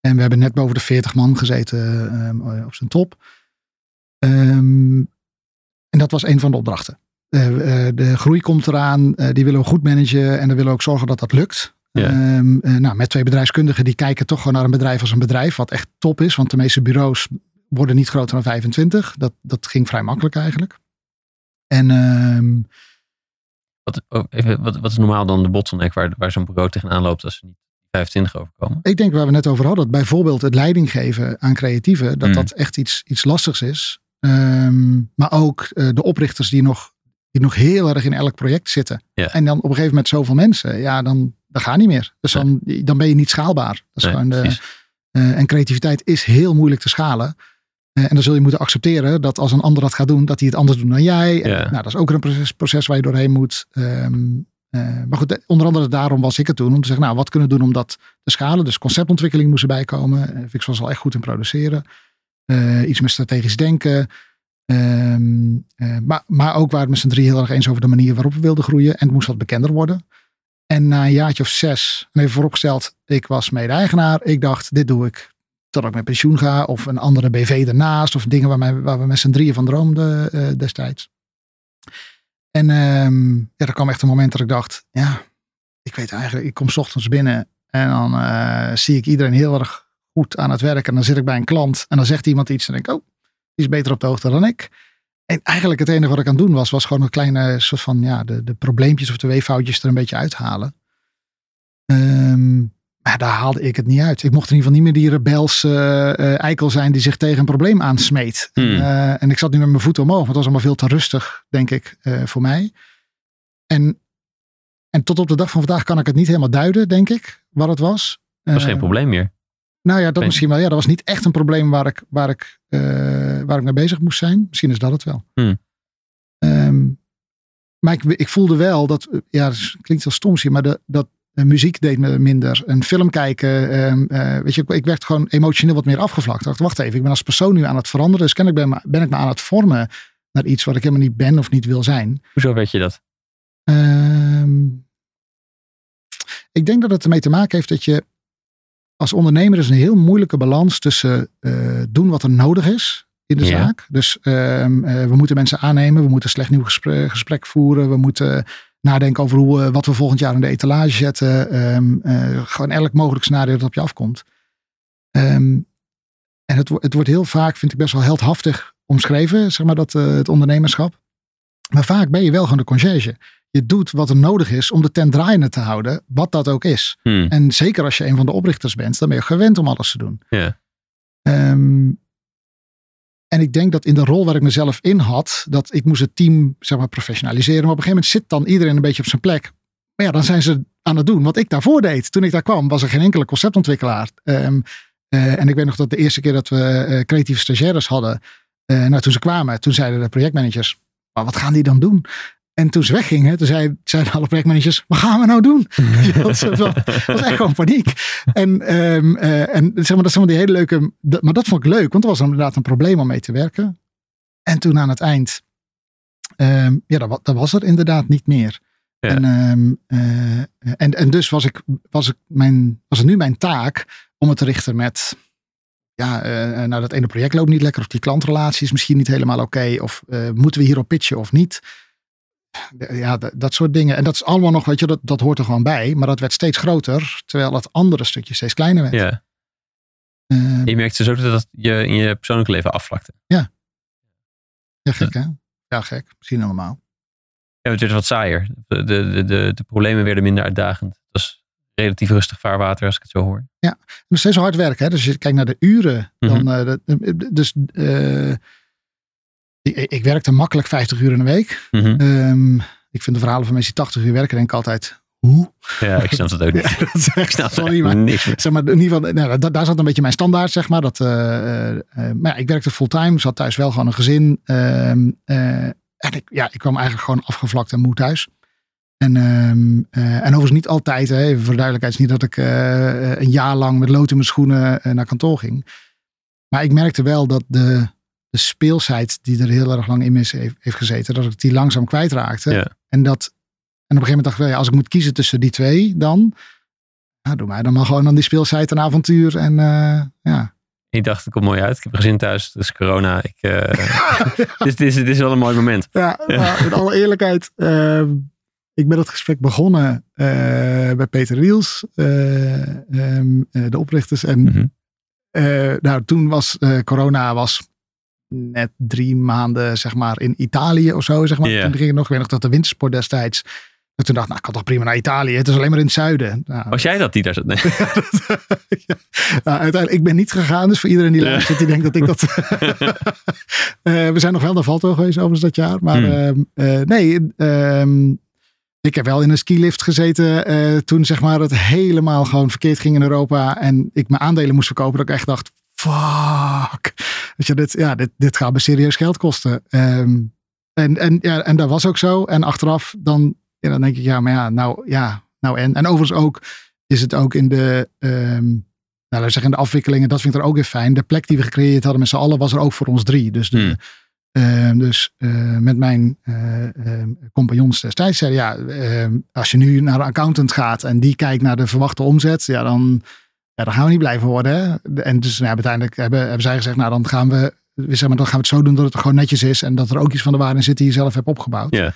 En we hebben net boven de 40 man gezeten op zijn top. Um, en dat was een van de opdrachten. De groei komt eraan. die willen we goed managen. En dan willen we ook zorgen dat dat lukt. Ja. Um, uh, nou, met twee bedrijfskundigen die kijken toch gewoon naar een bedrijf als een bedrijf, wat echt top is. Want de meeste bureaus worden niet groter dan 25. Dat, dat ging vrij makkelijk eigenlijk. En ehm, Wat, oh, even, wat, wat is normaal dan de bottleneck waar, waar zo'n bureau tegenaan loopt als ze niet 25 overkomen? ik denk waar we net over hadden, dat bijvoorbeeld het leiding geven aan creatieven, dat Mm. dat echt iets, iets lastigs is. Ehm, maar ook eh, de oprichters die nog, die nog heel erg in elk project zitten. Ja. En dan op een gegeven moment zoveel mensen, ja, dan dat gaat niet meer. Dus dan, dan ben je niet schaalbaar. Dat is Nee, gewoon de. Eh, en creativiteit is heel moeilijk te schalen. Eh, en dan zul je moeten accepteren dat als een ander dat gaat doen, dat hij het anders doet dan jij. En, nou, dat is ook een proces, proces waar je doorheen moet. Ehm, eh, maar goed, onder andere daarom was ik het toen. Om te zeggen, nou, wat kunnen we doen om dat te schalen? Dus conceptontwikkeling moest erbij komen. Uh, Vix was al echt goed in produceren. Iets met strategisch denken. Ehm, eh, maar, maar ook waren het met z'n drie heel erg eens over de manier waarop we wilden groeien. En het moest wat bekender worden. En na een jaartje of zes, en even vooropgesteld, ik was mede-eigenaar. Ik dacht, dit doe ik tot ik met pensioen ga. Of een andere BV ernaast. Of dingen waar, we met z'n drieën van droomden eh, destijds. En ehm, ja, er kwam echt een moment dat ik dacht, ja, ik weet eigenlijk, ik kom 's ochtends binnen. En dan eh, zie ik iedereen heel erg goed aan het werk. En dan zit ik bij een klant en dan zegt iemand iets. En denk ik, oh, die is beter op de hoogte dan ik. En eigenlijk het enige wat ik aan het doen was, was gewoon een kleine soort van, ja, de, de probleempjes of de weeffoutjes er een beetje uithalen. Ehm, maar daar haalde ik het niet uit. Ik mocht in ieder geval niet meer die rebels eh, eh, eikel zijn die zich tegen een probleem aansmeet. Hmm. Eh, en ik zat nu met mijn voeten omhoog, want het was allemaal veel te rustig, denk ik, voor mij. En, en tot op de dag van vandaag kan ik het niet helemaal duiden, denk ik, wat het was. Dat was geen probleem meer. Nou ja, dat misschien wel. Ja, dat was niet echt een probleem waar ik, waar ik, eh, waar ik mee bezig moest zijn. Misschien is dat het wel. Hmm. Ehm, maar ik, ik voelde wel dat, eh, ja, dat klinkt wel stom maar de, dat eh, muziek deed me minder. Een film kijken, ehm, eh, weet je, ik, ik werd gewoon emotioneel wat meer afgevlakt. Dacht, wacht even, ik ben als persoon nu aan het veranderen. Dus kennelijk ben, ben ik me aan het vormen naar iets wat ik helemaal niet ben of niet wil zijn. Hoezo weet je dat? Ehm, ik denk dat het ermee te maken heeft dat je als ondernemer is een heel moeilijke balans tussen eh, doen wat er nodig is in de Ja. zaak. Dus ehm, eh, we moeten mensen aannemen, we moeten slecht nieuw gesprek, gesprek voeren, we moeten nadenken over hoe, eh, wat we volgend jaar in de etalage zetten. Ehm, eh, gewoon elk mogelijk scenario dat op je afkomt. Ehm, en het, het wordt heel vaak, vind ik best wel heldhaftig omschreven, zeg maar, dat, het ondernemerschap. Maar vaak ben je wel gewoon de conciërge. Je doet wat er nodig is om de tent draaiende te houden, wat dat ook is. Hmm. En zeker als je een van de oprichters bent, dan ben je gewend om alles te doen. Ja. Ehm, en ik denk dat in de rol waar ik mezelf in had, dat ik moest het team zeg maar, professionaliseren. Maar op een gegeven moment zit dan iedereen een beetje op zijn plek. Maar ja, dan zijn ze aan het doen wat ik daarvoor deed. Toen ik daar kwam, was er geen enkele conceptontwikkelaar. Ehm, eh, en ik weet nog dat de eerste keer dat we eh, creatieve stagiaires hadden, eh, nou, toen ze kwamen, toen zeiden de projectmanagers, maar wat gaan die dan doen? En toen ze weggingen, toen zei- zeiden alle projectmanagers, wat gaan we nou doen? dat was was echt gewoon paniek. En, ehm, eh, en zeg maar, dat zijn die hele leuke. dat- maar dat vond ik leuk, want er was inderdaad een probleem om mee te werken. En toen aan het eind, ehm, ja, dat, dat was er inderdaad niet meer. Ja. En, ehm, eh, en, en dus was, ik, was, ik mijn, was het nu mijn taak om het te richten met. Ja, eh, nou dat ene project loopt niet lekker. Of die klantrelatie is misschien niet helemaal oké. of moeten we hierop pitchen of niet? Ja, dat, dat soort dingen. En dat is allemaal nog, weet je, dat, dat hoort er gewoon bij. Maar dat werd steeds groter, terwijl het andere stukje steeds kleiner werd. ja. Eh, Je merkt dus ook dat je in je persoonlijke leven afvlakte. ja, gek hè? Ja, gek. Misschien helemaal. Ja, het werd wat saaier. De, de, de, de, problemen werden minder uitdagend. Het was relatief rustig vaarwater als ik het zo hoor. Nog steeds wel hard werken. Hè? Dus als je kijkt naar de uren. Dan, Mhm. eh, dat- dus eh, ik, ik werkte makkelijk 50 uur in de week. Mhm. Ehm, ik vind de verhalen van mensen die 80 uur werken, denk ik altijd, hoe? Ja, ik snap dat ook niet. Ja, dat is Ik echt, snap sorry, maar niks meer. zeg maar, in ieder geval, nou, da- daar zat een beetje mijn standaard, zeg maar. Dat, eh, eh, maar ja, ik werkte fulltime, zat thuis wel gewoon een gezin. Ehm, eh, en ik, ja, ik kwam eigenlijk gewoon afgevlakt en moe thuis. En, ehm, eh, en overigens niet altijd, hè, even voor de duidelijkheid, is niet dat ik een jaar lang met lood in mijn schoenen naar kantoor ging. Maar ik merkte wel dat de, de speelsheid die er heel erg lang in me is- heeft, heeft gezeten, dat ik die langzaam kwijtraakte. Ja. En dat en op een gegeven moment dacht ik, ja, als ik moet kiezen tussen die twee, dan ja, doe mij dan maar gewoon aan die speelsheid een avontuur. En eh, ja. Ik dacht, het komt mooi uit. Ik heb gezin thuis, dus corona. Ik, eh, dit, is, dit is wel een mooi moment. ja, maar in alle eerlijkheid, ehm, ik ben dat gesprek begonnen eh, bij Peter Riels, eh, ehm, eh, de oprichters. En Mhm. nou, toen was corona was net drie maanden, zeg maar, in Italië of zo. Zeg maar. Ja. Toen ging ik nog, ik weet nog dat de wintersport destijds. En toen dacht ik, nou, ik kan toch prima naar Italië. Het is alleen maar in het zuiden. Nou, Was jij dat die daar zat? Nee. ja. Nou, uiteindelijk, ik ben niet gegaan. Dus voor iedereen die luistert, die denkt dat ik dat... Eh, we zijn nog wel naar Valto geweest overigens dat jaar. Maar Hmm. ehm, eh, nee, ehm, ik heb wel in een skilift gezeten eh, toen zeg maar het helemaal gewoon verkeerd ging in Europa. En ik mijn aandelen moest verkopen. Dat ik echt dacht, fuck. Weet je, dit, ja, dit, dit gaat me serieus geld kosten. Ehm, en, en, ja, en dat was ook zo. En achteraf dan, ja, dan denk ik, ja, maar ja, nou, ja, nou en. En overigens ook is het ook in de, ehm, nou, laten we zeggen, de afwikkelingen, dat vind ik er ook weer fijn. De plek die we gecreëerd hadden met z'n allen was er ook voor ons drie. Dus, de, Hmm. ehm, dus eh, met mijn ehm, compagnons destijds zeiden, ja, als je nu naar een accountant gaat en die kijkt naar de verwachte omzet, ja, dan, ja, dan gaan we niet blijven worden. En dus nou, uiteindelijk hebben, hebben zij gezegd, nou, dan gaan we, zeg maar, dan gaan we het zo doen dat het gewoon netjes is en dat er ook iets van de waarde in zit die je zelf hebt opgebouwd. Ja.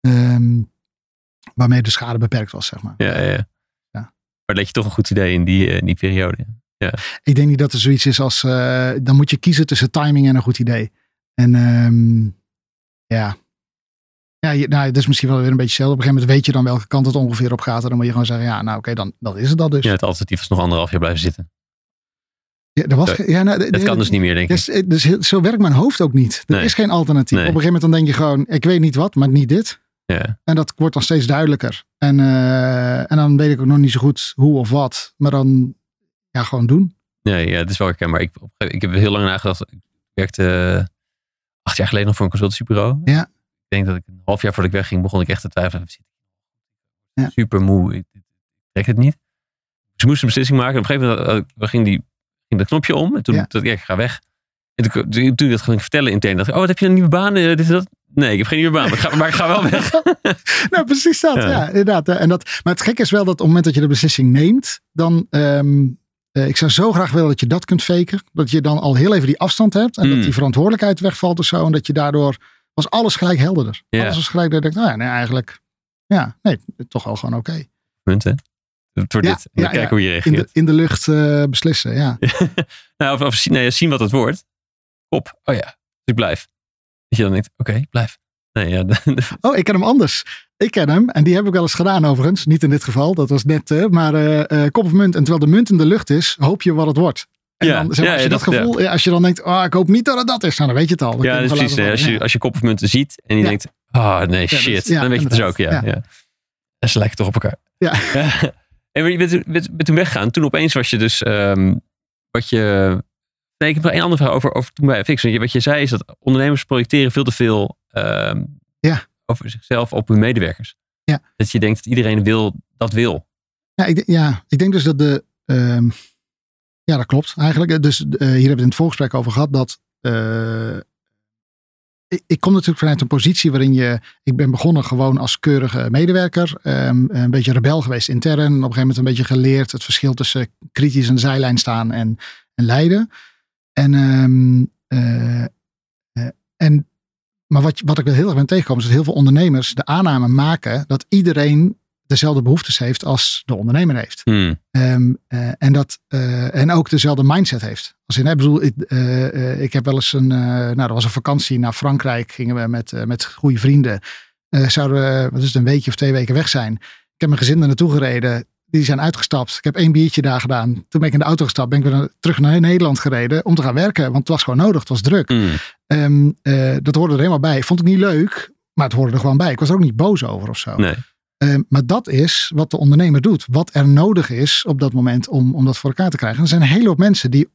Ehm, waarmee de schade beperkt was, zeg maar. Ja, ja, ja. Ja. Maar dat je toch een goed idee in die, eh, in die periode. Ik denk niet dat er zoiets is als. eh, dan moet je kiezen tussen timing en een goed idee. En ehm, ja. Ja, je, nou, dat is misschien wel weer een beetje hetzelfde. Op een gegeven moment weet je dan welke kant het ongeveer op gaat. En dan moet je gewoon zeggen: ja, nou oké, dan, dan is het dat dus. Ja, het alternatief is nog anderhalf jaar blijven zitten. Ja, er was, ja, nou, Dat kan dus niet meer, denk ik. Dus, dus heel- zo werkt mijn hoofd ook niet. Er Nee. is geen alternatief. Nee. Op een gegeven moment dan denk je gewoon: ik weet niet wat, maar niet dit. Ja. En dat wordt dan steeds duidelijker. En, eh, en dan weet ik ook nog niet zo goed hoe of wat. Maar dan ja, gewoon doen. Nee, ja, het is wel herkenbaar. Ik, ik heb heel lang nagedacht. Ik werkte eh, acht jaar geleden nog voor een consultancybureau. Ja. Ik denk dat ik een half jaar voordat ik wegging, begon ik echt te twijfelen. Ja. Super moe. Ik, trek het niet. Dus ik moest een beslissing maken. En op een gegeven moment eh, ging, die, ging dat knopje om. En toen Ja. dacht ik, ja, ik ga weg. En toen, toen toen ik dat ging vertellen intern, dacht ik, oh, wat heb je een nieuwe baan? Eh, dit en dat? Nee, ik heb geen nieuwe baan, maar ik ga, maar ik ga wel weg. nou, precies dat. Ja. Ja, inderdaad. En dat, maar het gekke is wel dat op het moment dat je de beslissing neemt, dan. eh, ik zou zo graag willen dat je dat kunt faken. Dat je dan al heel even die afstand hebt. En Mm. dat die verantwoordelijkheid wegvalt of zo. En dat je daardoor. Was alles gelijk helderder. Ja. Alles was gelijk dat denkt, nou ja, nee, eigenlijk. Ja, nee, toch wel gewoon oké. Punt, hè? Het wordt Ja, dit. Ja, kijken hoe je In, reageert. de, in de lucht eh, beslissen, ja. nou, of, of zien- nee, zien wat het wordt. Kop. Oh ja, dus ik blijf. Dat je dan denkt, oké, blijf. Nee, ja, Oh, ik ken hem anders. Ik ken hem. En die heb ik wel eens gedaan overigens. Niet in dit geval. Dat was net. eh, maar eh, kop of munt. En terwijl de munt in de lucht is, hoop je wat het wordt. En Ja, dan, zeg maar, ja, als je ja, dat, dat- gevoel, ja, als je dan denkt, oh, ik hoop niet dat het dat is, nou, dan weet je het al. Dan ja dat is precies. Als je, als je kop of munten ziet en je Ja. denkt, ah nee, dat is- shit. ja, dan weet je het dus ook, ja. ja. En ze lijken toch op elkaar. Ja. en je bent, bent, bent toen weggegaan. Toen opeens was je dus, ehm, wat je... Nee, ik heb nog één andere vraag over, over toen bij FX. Want je- Wat je zei is dat ondernemers projecteren veel te veel ehm, Ja. over zichzelf op hun medewerkers. Ja. Dat je denkt dat iedereen wil, dat wil. Ja, ik, denk- ja, ik denk dus dat de. ehm, ja, dat klopt eigenlijk. Dus eh, hier hebben we het in het voorgesprek over gehad dat. eh, ik, kom natuurlijk vanuit een positie waarin je. Ik ben begonnen gewoon als keurige medewerker. ehm, een beetje rebel geweest intern. Op een gegeven moment een beetje geleerd het verschil tussen kritisch de zijlijn staan en, en leiden. En, ehm, eh, eh, en maar wat, wat ik wel heel erg ben tegengekomen is dat heel veel ondernemers de aanname maken dat iedereen dezelfde behoeftes heeft als de ondernemer heeft. Hmm. Ehm, eh, en, dat, eh, en ook dezelfde mindset heeft. Als in, hè, bedoel, ik, eh, ik heb wel eens een, nou, er was een vakantie naar Frankrijk, gingen we met, met goede vrienden. Zouden we, wat is het, een weekje of twee weken weg zijn. Ik heb mijn gezin er naartoe gereden. Die zijn uitgestapt. Ik heb één biertje daar gedaan. Toen ben ik in de auto gestapt. Ben ik weer terug naar Nederland gereden om te gaan werken. Want het was gewoon nodig. Het was druk. Hmm. Ehm, eh, dat hoorde er helemaal bij. Vond ik niet leuk, maar het hoorde er gewoon bij. Ik was er ook niet boos over of zo. Nee. Ehm, maar dat is wat de ondernemer doet. Wat er nodig is op dat moment om, om dat voor elkaar te krijgen. En er zijn een hele hoop mensen die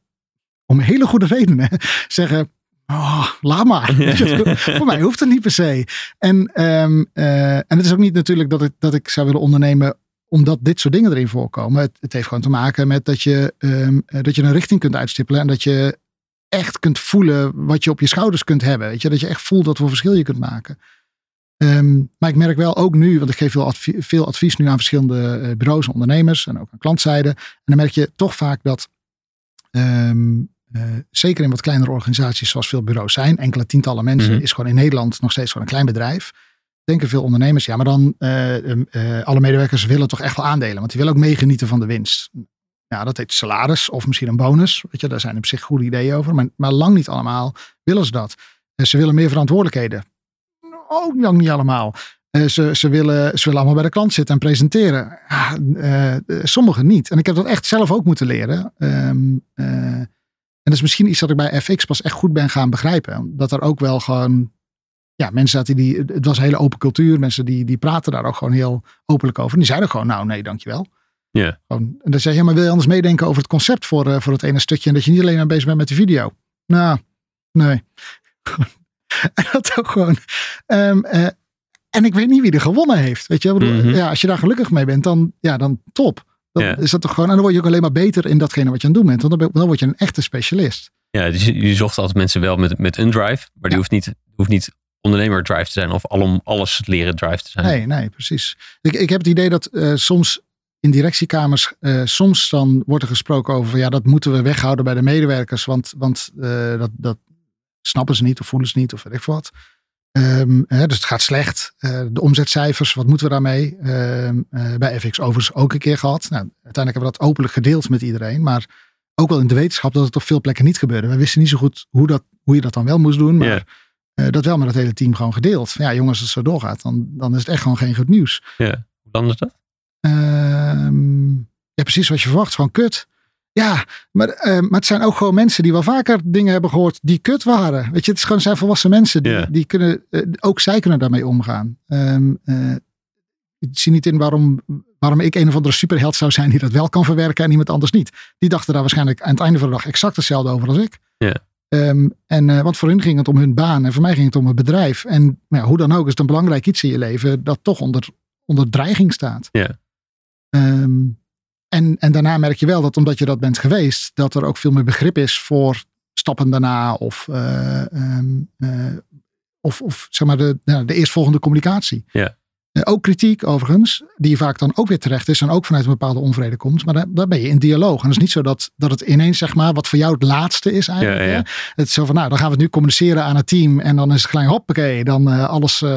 om hele goede redenen zeggen. Oh, laat maar. Voor mij hoeft het niet per se. En, ehm, eh, en het is ook niet natuurlijk dat ik, dat ik zou willen ondernemen omdat dit soort dingen erin voorkomen. Het, het heeft gewoon te maken met dat je, ehm, eh, dat je een richting kunt uitstippelen. En dat je echt kunt voelen wat je op je schouders kunt hebben. Weet je? Dat je echt voelt wat voor verschil je kunt maken. Ehm, maar ik merk wel ook nu, want ik geef veel, veel advies nu aan verschillende eh, bureaus en ondernemers en ook aan klantzijde. En dan merk je toch vaak dat, ehm, eh, zeker in wat kleinere organisaties zoals veel bureaus zijn, enkele tientallen mensen, Mhm. is gewoon in Nederland nog steeds gewoon een klein bedrijf. Denken veel ondernemers, ja, maar dan eh, alle medewerkers willen toch echt wel aandelen, want die willen ook meegenieten van de winst. ja, dat heet salaris of misschien een bonus. Weet je, daar zijn op zich goede ideeën over. Maar, maar lang niet allemaal willen ze dat. Ze willen meer verantwoordelijkheden. Ook lang niet allemaal. Eh, ze, ze, willen, ze willen allemaal bij de klant zitten en presenteren. Ja, eh, eh, sommigen niet. En ik heb dat echt zelf ook moeten leren. Ehm, eh, en dat is misschien iets dat ik bij FX pas echt goed ben gaan begrijpen. Dat er ook wel gewoon ja, mensen zaten die, het was een hele open cultuur. Mensen die, die praten daar ook gewoon heel openlijk over. En die zeiden gewoon, nou nee, dankjewel. Ja. Gewoon, en dan zeg je, ja, maar wil je anders meedenken over het concept voor, voor het ene stukje? En dat je niet alleen maar bezig bent met de video. Nou, nee. en dat ook gewoon. ehm, eh, en ik weet niet wie er gewonnen heeft. Weet je, ik bedoel, Mhm. ja, als je daar gelukkig mee bent, dan, ja, dan top. Dan Ja. is dat toch gewoon. En dan word je ook alleen maar beter in datgene wat je aan het doen bent. Want dan, dan word je een echte specialist. Ja, dus je, zocht altijd mensen wel met, met een drive. Maar die Ja. hoeft, niet, hoeft niet ondernemer drive te zijn. Of alom, alles leren drive te zijn. Nee, nee, precies. Ik, ik heb het idee dat eh, soms in directiekamers, eh, soms dan wordt er gesproken over, van, ja, dat moeten we weghouden bij de medewerkers, want, want dat, dat snappen ze niet of voelen ze niet of weet ik wat. Ehm, hè, dus het gaat slecht. Eh, de omzetcijfers, wat moeten we daarmee? Ehm, eh, bij FX overigens ook een keer gehad. Nou, uiteindelijk hebben we dat openlijk gedeeld met iedereen, maar ook wel in de wetenschap dat het op veel plekken niet gebeurde. We wisten niet zo goed hoe, dat, hoe je dat dan wel moest doen, maar eh, dat wel met het hele team gewoon gedeeld. Ja, jongens, als het zo doorgaat, dan, dan is het echt gewoon geen goed nieuws. Ja. Hoe dan is dat? Ehm, ja, precies wat je verwacht. Gewoon kut. Ja, maar, eh, maar het zijn ook gewoon mensen die wel vaker dingen hebben gehoord die kut waren. Weet je, het is gewoon zijn volwassen mensen. Die, die kunnen, eh, ook zij kunnen daarmee omgaan. Ehm, eh, ik zie niet in waarom, waarom ik een of andere superheld zou zijn die dat wel kan verwerken en iemand anders niet. Die dachten daar waarschijnlijk aan het einde van de dag exact hetzelfde over als ik. Ja. Ehm, en, eh, want voor hun ging het om hun baan en voor mij ging het om het bedrijf. En nou ja, hoe dan ook is het een belangrijk iets in je leven dat toch onder, onder dreiging staat. Ja. Ehm, en, en daarna merk je wel dat omdat je dat bent geweest, dat er ook veel meer begrip is voor stappen daarna of, eh, ehm, eh, of, of zeg maar de, nou, de eerstvolgende communicatie. Ja. Eh, ook kritiek overigens, die vaak dan ook weer terecht is en ook vanuit een bepaalde onvrede komt. Maar daar, daar ben je in dialoog. En het is niet zo dat, dat het ineens zeg maar wat voor jou het laatste is eigenlijk. Ja, ja. hè. Het is zo van nou dan gaan we het nu communiceren aan het team en dan is het gelijk hoppakee. Dan eh, alles eh,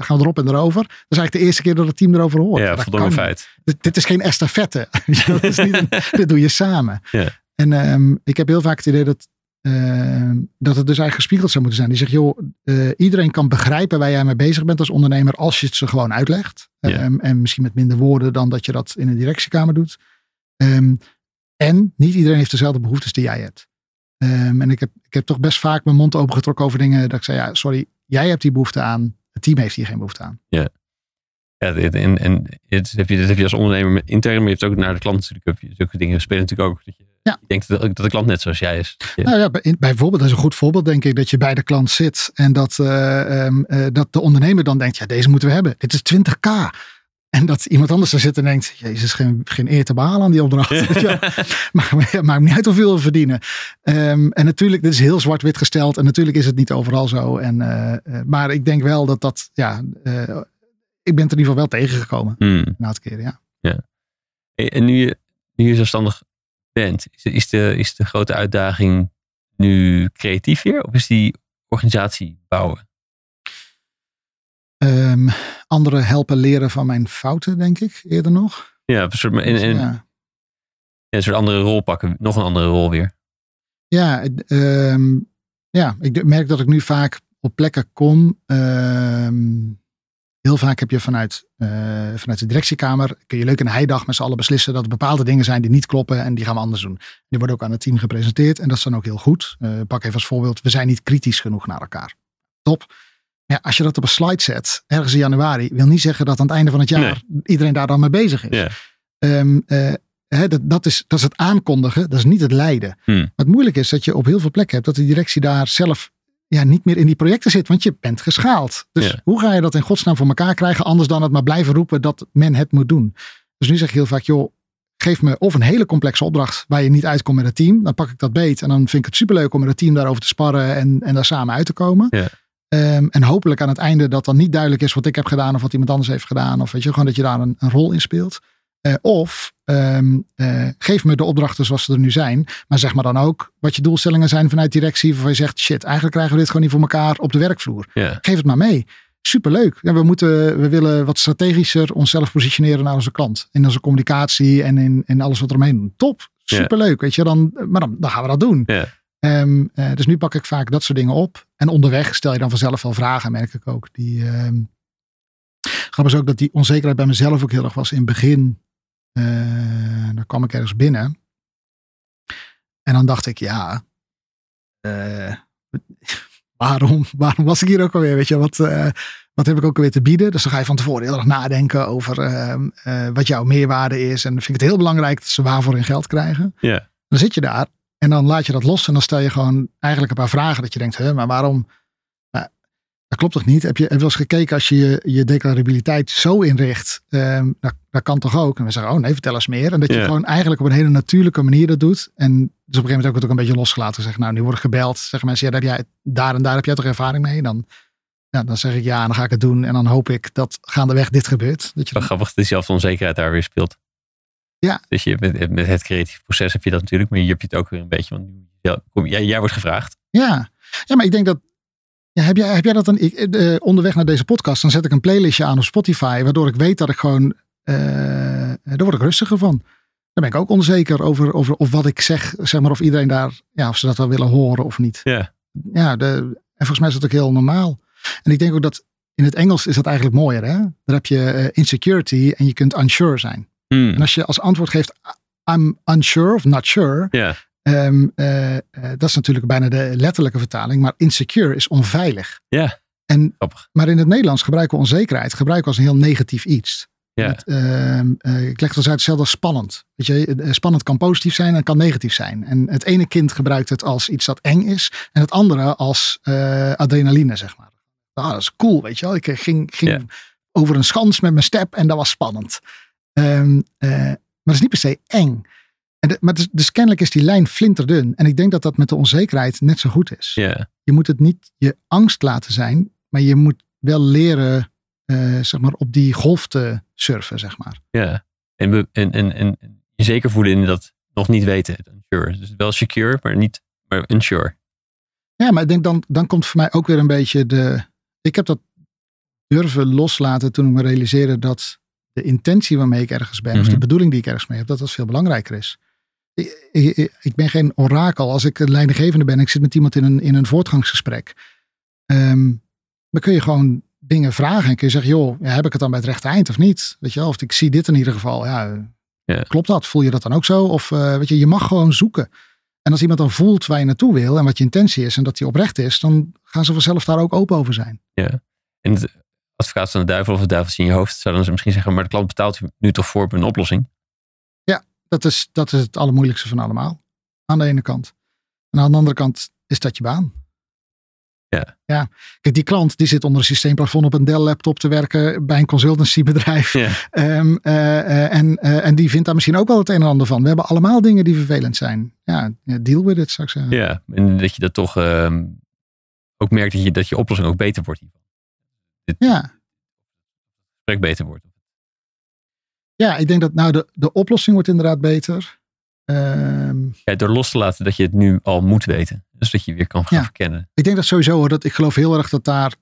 gaan we erop en erover. Dat is eigenlijk de eerste keer dat het team erover hoort. ja, kan feit. dit, dit is geen estafette. dat is niet een- dit doe je samen. Ja. En ehm, ik heb heel vaak het idee dat, ehm, dat het dus eigenlijk gespiegeld zou moeten zijn. Die zegt, joh, eh, iedereen kan begrijpen waar jij mee bezig bent als ondernemer als je het ze gewoon uitlegt. Ehm, en misschien met minder woorden dan dat je dat in een directiekamer doet. Ehm, en niet iedereen heeft dezelfde behoeftes die jij hebt. En ik heb, ik heb toch best vaak mijn mond opengetrokken over dingen dat ik zei, ja, sorry, jij hebt die behoefte aan. Het team heeft hier geen behoefte aan. Ja, dit- en, en dit, heb je, dit heb je als ondernemer met- intern, maar je hebt ook naar de klant natuurlijk. Heb je zulke dingen spelen natuurlijk ook. Dat je, Ja. je denkt dat, dat de klant net zoals jij is. Nou ja, bij- bijvoorbeeld, dat is een goed voorbeeld, denk ik, dat je bij de klant zit en dat, eh, ehm, eh, dat de ondernemer dan denkt, ja, deze moeten we hebben. Dit is 20k. En dat iemand anders daar zit en denkt, jezus, geen, geen eer te behalen aan die opdracht. Wel. maar, maar ja, maakt niet uit hoeveel we verdienen. Ehm, en natuurlijk, dit is heel zwart-wit gesteld. En natuurlijk is het niet overal zo. En, eh, eh, maar ik denk wel dat dat, ja, eh, ik ben het er in ieder geval wel tegengekomen. Hmm. Een aantal keren, ja. Hey, En nu je, nu je zelfstandig bent, is de, is, de, grote uitdaging nu creatief weer? Of is die organisatie bouwen? Ehm, anderen helpen leren van mijn fouten, denk ik, eerder nog. Ja, een soort, en, en, ja. ja, een soort andere rol pakken. Nog een andere rol weer. Ja, het, ehm, ja, ik merk dat ik nu vaak op plekken kom. ehm, heel vaak heb je vanuit, eh, vanuit de directiekamer, kun je leuk een heidag met z'n allen beslissen dat er bepaalde dingen zijn die niet kloppen en die gaan we anders doen. Die worden ook aan het team gepresenteerd en dat is dan ook heel goed. Eh, pak even als voorbeeld, we zijn niet kritisch genoeg naar elkaar. Top. Ja, als je dat op een slide zet, ergens in januari, wil niet zeggen dat aan het einde van het jaar iedereen daar dan mee bezig is. Ehm, eh, dat, dat, is, dat is het aankondigen, dat is niet het leiden. Hmm. Maar het moeilijke is dat je op heel veel plekken hebt dat de directie daar zelf ja, niet meer in die projecten zit, want je bent geschaald. Dus Ja. hoe ga je dat in godsnaam voor elkaar krijgen, anders dan het maar blijven roepen dat men het moet doen. Dus nu zeg ik heel vaak, joh, geef me of een hele complexe opdracht waar je niet uitkomt met het team. Dan pak ik dat beet en dan vind ik het superleuk om met het team daarover te sparren en, en daar samen uit te komen. Ja. Ehm, en hopelijk aan het einde dat dan niet duidelijk is wat ik heb gedaan of wat iemand anders heeft gedaan. Of weet je, gewoon dat je daar een, een rol in speelt. Eh, of ehm, eh, geef me de opdrachten zoals ze er nu zijn. Maar zeg maar dan ook wat je doelstellingen zijn vanuit directie. Waarvan je zegt, shit, eigenlijk krijgen we dit gewoon niet voor elkaar op de werkvloer. Geef het maar mee. superleuk. Ja, we, moeten, we willen wat strategischer onszelf positioneren naar onze klant. In onze communicatie en in, in alles wat er omheen doen. Top, superleuk. Weet je, dan, maar dan, dan gaan we dat doen. Ehm, eh, dus nu pak ik vaak dat soort dingen op. En onderweg stel je dan vanzelf wel vragen, merk ik ook. Die, ehm grappig is ook dat die onzekerheid bij mezelf ook heel erg was in het begin. Uh, dan kwam ik ergens binnen. En dan dacht ik, ja, uh, waarom, waarom was ik hier ook alweer? Weet je, wat, uh, wat heb ik ook alweer te bieden? Dus dan ga je van tevoren heel erg nadenken over wat jouw meerwaarde is. En dan vind ik het heel belangrijk dat ze waarvoor hun geld krijgen. Ja. Dan zit je daar en dan laat je dat los en dan stel je gewoon eigenlijk een paar vragen dat je denkt, hè, maar waarom, dat klopt toch niet? Heb je, heb je wel eens gekeken als je je, je declarabiliteit zo inricht? Um, dat, dat, kan toch ook? En we zeggen, oh nee, vertel eens meer. En dat je gewoon eigenlijk op een hele natuurlijke manier dat doet. En dus op een gegeven moment ik het ook een beetje losgelaten. Zeg, nou, nu word ik gebeld. Zeggen mensen, ja, daar, heb jij, daar en daar heb jij toch ervaring mee? Dan, ja, dan zeg ik ja, en dan ga ik het doen. En dan hoop ik dat gaandeweg dit gebeurt. Dat je dan- grappig dat diezelfde onzekerheid daar weer speelt. Ja. Dus je, met, met het creatieve proces heb je dat natuurlijk, maar hier heb je het ook weer een beetje. Want ja, kom, jij, jij wordt gevraagd. Ja. ja, maar ik denk dat. Ja, heb, jij, heb jij dat dan? Ik, eh, onderweg naar deze podcast, dan zet ik een playlistje aan op Spotify, waardoor ik weet dat ik gewoon. eh daar word ik rustiger van. Dan ben ik ook onzeker over, over of wat ik zeg, zeg maar, of iedereen daar, ja, of ze dat wel willen horen of niet. Ja. Ja, de, en volgens mij is dat ook heel normaal. En ik denk ook dat in het Engels is dat eigenlijk mooier, hè? Daar heb je insecurity en je kunt unsure zijn. Hmm. En als je als antwoord geeft, I'm unsure of not sure, Ja. Ehm, eh, eh, dat is natuurlijk bijna de letterlijke vertaling, maar insecure is onveilig. Ja. En, maar in het Nederlands gebruiken we onzekerheid gebruiken als een heel negatief iets. Ja. Ehm, eh, ik leg het als uit hetzelfde als spannend. Weet je, spannend kan positief zijn en kan negatief zijn. En het ene kind gebruikt het als iets dat eng is, en het andere als adrenaline, zeg maar. Ah, dat is cool, weet je wel. Ik ging, ging over een schans met mijn step en dat was spannend. Ehm, eh, maar het is niet per se eng. En de- maar dus, dus kennelijk is die lijn flinterdun. En ik denk dat dat met de onzekerheid net zo goed is. Je moet het niet je angst laten zijn, maar je moet wel leren eh, zeg maar, op die golf te surfen, zeg maar. Ja. En, en, en, en je zeker voelen in dat nog niet weten. Unsure. Dus wel secure, maar niet maar unsure. Ja, maar ik denk dan, dan komt voor mij ook weer een beetje de. Ik heb dat durven loslaten toen ik me realiseerde dat de intentie waarmee ik ergens ben, of de Mhm. bedoeling die ik ergens mee heb, dat dat veel belangrijker is. Ik, ben geen orakel. Als ik een leidinggevende ben, ik zit met iemand in een, in een voortgangsgesprek, ehm, dan kun je gewoon dingen vragen en kun je zeggen, joh, ja, heb ik het dan bij het rechte eind of niet? Weet je wel, of ik zie dit in ieder geval. Ja, Ja. klopt dat? Voel je dat dan ook zo? Of eh, weet je, je mag gewoon zoeken. En als iemand dan voelt waar je naartoe wil en wat je intentie is en dat die oprecht is, dan gaan ze vanzelf daar ook open over zijn. Ja. En het advocaat van de duivel of het duiveltje in je hoofd zouden ze misschien zeggen, maar de klant betaalt nu toch voor op een oplossing. Dat is, dat is het allermoeilijkste van allemaal. Aan de ene kant. En aan de andere kant is dat je baan. Ja. ja. Kijk, die klant die zit onder een systeemplafond op een Dell laptop te werken bij een consultancybedrijf. Ja. Ehm, eh, eh, en, eh, en die vindt daar misschien ook wel het een en ander van. We hebben allemaal dingen die vervelend zijn. Ja, deal with it, zou ik zeggen. Ja. En dat je dat toch ehm, ook merkt dat je, dat je oplossing ook beter wordt. hiervan. Het Ja, gesprek beter wordt. Ja ik denk dat nou de, de oplossing wordt inderdaad beter. Ehm, Ja, door los te laten dat je het nu al moet weten. Dus dat je weer kan gaan Ja. verkennen. ik denk dat sowieso hoor, dat ik geloof heel erg dat daar,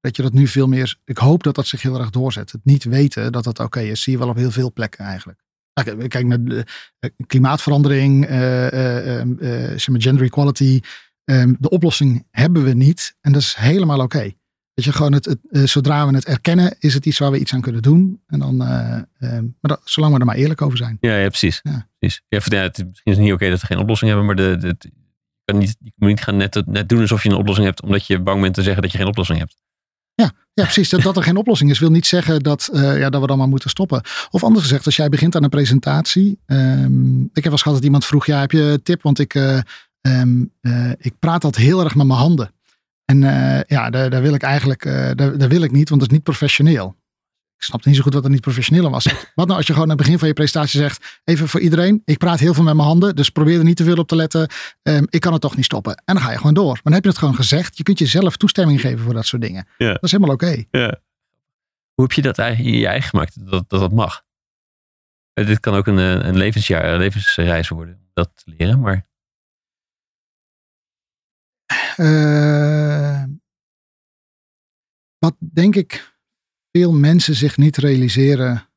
dat je dat nu veel meer, ik hoop dat dat zich heel erg doorzet. Het niet weten dat dat oké is, zie je wel op heel veel plekken eigenlijk. Kijk, kijk naar de, eh, klimaatverandering, eh, eh, eh, zeg maar gender equality. Ehm, de oplossing hebben we niet en dat is helemaal oké. Weet je, gewoon het, het, eh, zodra we het erkennen, is het iets waar we iets aan kunnen doen. En dan, eh, ehm, maar dat, zolang we er maar eerlijk over zijn. Ja, ja precies. Ja. precies. Ja, ja, het, is- misschien is het niet oké dat we geen oplossing hebben, maar de, de, je, kan niet, je moet niet gaan net, net doen alsof je een oplossing hebt, omdat je bang bent te zeggen dat je geen oplossing hebt. Ja, precies. Dat, dat er geen oplossing is, wil niet zeggen dat, eh, ja, dat we dan maar moeten stoppen. Of anders gezegd, als jij begint aan een presentatie. ehm, ik heb wel eens gehad dat iemand vroeg, ja, heb je een tip? Want ik, eh, ehm, eh, ik praat altijd heel erg met mijn handen. En eh, ja, daar, daar wil ik eigenlijk, eh, daar, daar wil ik niet, want dat is niet professioneel. Ik snapte niet zo goed wat er niet professioneel was. Wat nou als je gewoon aan het begin van je presentatie zegt, even voor iedereen, ik praat heel veel met mijn handen, dus probeer er niet te veel op te letten. Ehm, ik kan het toch niet stoppen. En dan ga je gewoon door. Maar dan heb je het gewoon gezegd. Je kunt jezelf toestemming geven voor dat soort dingen. Ja. Dat is helemaal oké. Ja. Hoe heb je dat eigenlijk in je eigen gemaakt, dat dat, dat mag? Eh, Dit kan ook een, een levensjaar, een levensreis worden, om dat te leren. Maar Eh, wat denk ik veel mensen zich niet realiseren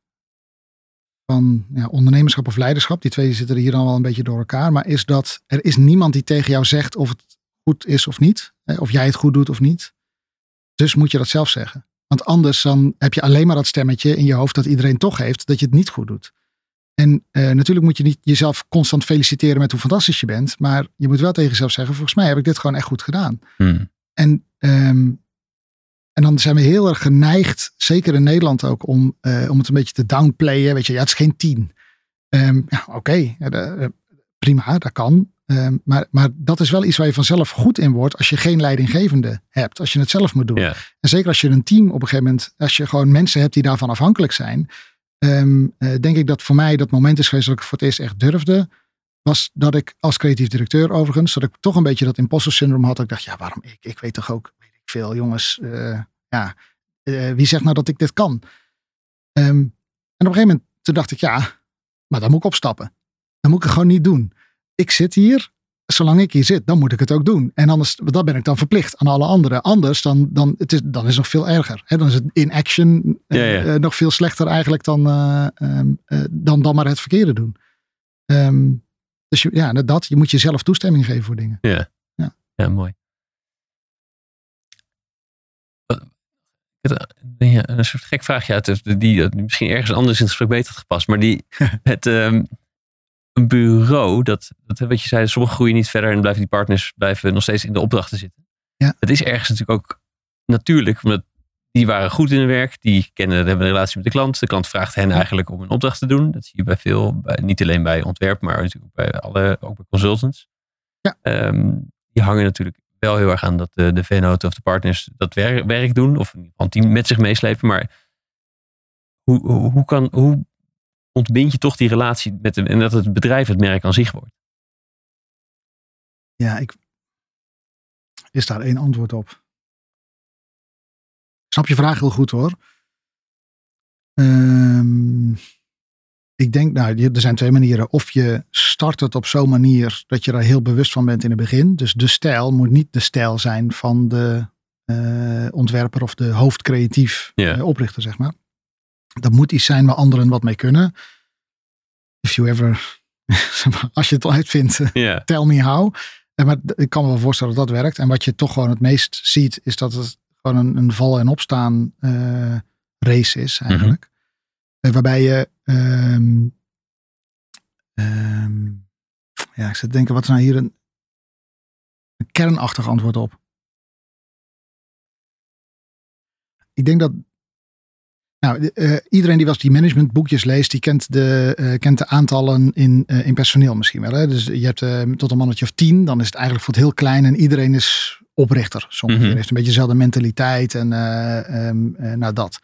van ja, ondernemerschap of leiderschap, die twee zitten er hier dan wel een beetje door elkaar, maar is dat er is niemand die tegen jou zegt of het goed is of niet, of jij het goed doet of niet. Dus moet je dat zelf zeggen. Want anders dan heb je alleen maar dat stemmetje in je hoofd dat iedereen toch heeft dat je het niet goed doet. En uh, natuurlijk moet je niet jezelf constant feliciteren met hoe fantastisch je bent. Maar je moet wel tegen jezelf zeggen: volgens mij heb ik dit gewoon echt goed gedaan. Hmm. En, um, en dan zijn we heel erg geneigd, zeker in Nederland ook, om, uh, om het een beetje te downplayen. Weet je, ja, het is geen tien. Um, ja, oké, okay, uh, prima, dat kan. Um, maar, maar dat is wel iets waar je vanzelf goed in wordt als je geen leidinggevende hebt. Als je het zelf moet doen. En zeker als je een team op een gegeven moment, als je gewoon mensen hebt die daarvan afhankelijk zijn um, denk ik dat voor mij dat moment is geweest dat ik voor het eerst echt durfde. Was dat ik als creatief directeur overigens, dat ik toch een beetje dat imposter syndroom had. Dat ik dacht, ja, waarom ik? Ik weet toch ook, veel, jongens. Uh, ja, uh, wie zegt nou dat ik dit kan? Um, en op een gegeven moment toen dacht ik, ja, maar dan moet ik opstappen. Dan moet ik gewoon niet doen. Ik zit hier zolang ik hier zit, dan moet ik het ook doen. En anders, dat ben ik dan verplicht aan alle anderen. Anders, dan, dan, het is, dan is het nog veel erger. He, dan is het in action ja, ja. Uh, nog veel slechter eigenlijk dan, uh, um, uh, dan, dan maar het verkeerde doen. Um, dus je, ja, dat. Je moet jezelf toestemming geven voor dingen. Ja, ja. ja mooi. Een soort gek vraagje uit, die, die misschien ergens anders in het gesprek beter had gepast. Maar die, het, um, een bureau, dat, dat wat je zei, sommigen groeien niet verder en blijven die partners blijven nog steeds in de opdrachten zitten. Ja. Het is ergens natuurlijk ook natuurlijk, omdat die waren goed in hun werk, die kennen, hebben een relatie met de klant. De klant vraagt hen eigenlijk om een opdracht te doen. Dat zie je bij veel, bij, niet alleen bij ontwerp, maar natuurlijk bij alle, ook bij consultants. Ja. Um, die hangen natuurlijk wel heel erg aan dat de, de vennoten of de partners dat werk, werk doen, of in ieder geval team met zich meeslepen. Maar hoe, hoe, hoe, kan, hoe ontbind je toch die relatie met hem en dat het bedrijf het merk aan zich wordt? Ja, ik. Is daar één antwoord op? Ik snap je vraag heel goed hoor. Um, ik denk, nou, er zijn twee manieren. Of je start het op zo'n manier dat je er heel bewust van bent in het begin. Dus de stijl moet niet de stijl zijn van de uh, ontwerper of de hoofdcreatief yeah. uh, oprichter, zeg maar. Dat moet iets zijn waar anderen wat mee kunnen. If you ever, als je het uitvindt, yeah. tell me how. Maar ik kan me wel voorstellen dat dat werkt. En wat je toch gewoon het meest ziet, is dat het gewoon een, een val- en opstaan uh, race is eigenlijk. Mhm. Waarbij je, um, um, ja, ik zit te denken, wat is nou hier een, een kernachtig antwoord op? Ik denk dat nou, uh, iedereen die wel eens die managementboekjes leest, die kent de, uh, kent de aantallen in, uh, in personeel misschien wel. Hè? Dus je hebt tot een mannetje of tien, dan is het eigenlijk voor het heel klein en iedereen is oprichter. Sommige Mhm. heeft een beetje dezelfde mentaliteit en um, nou dat.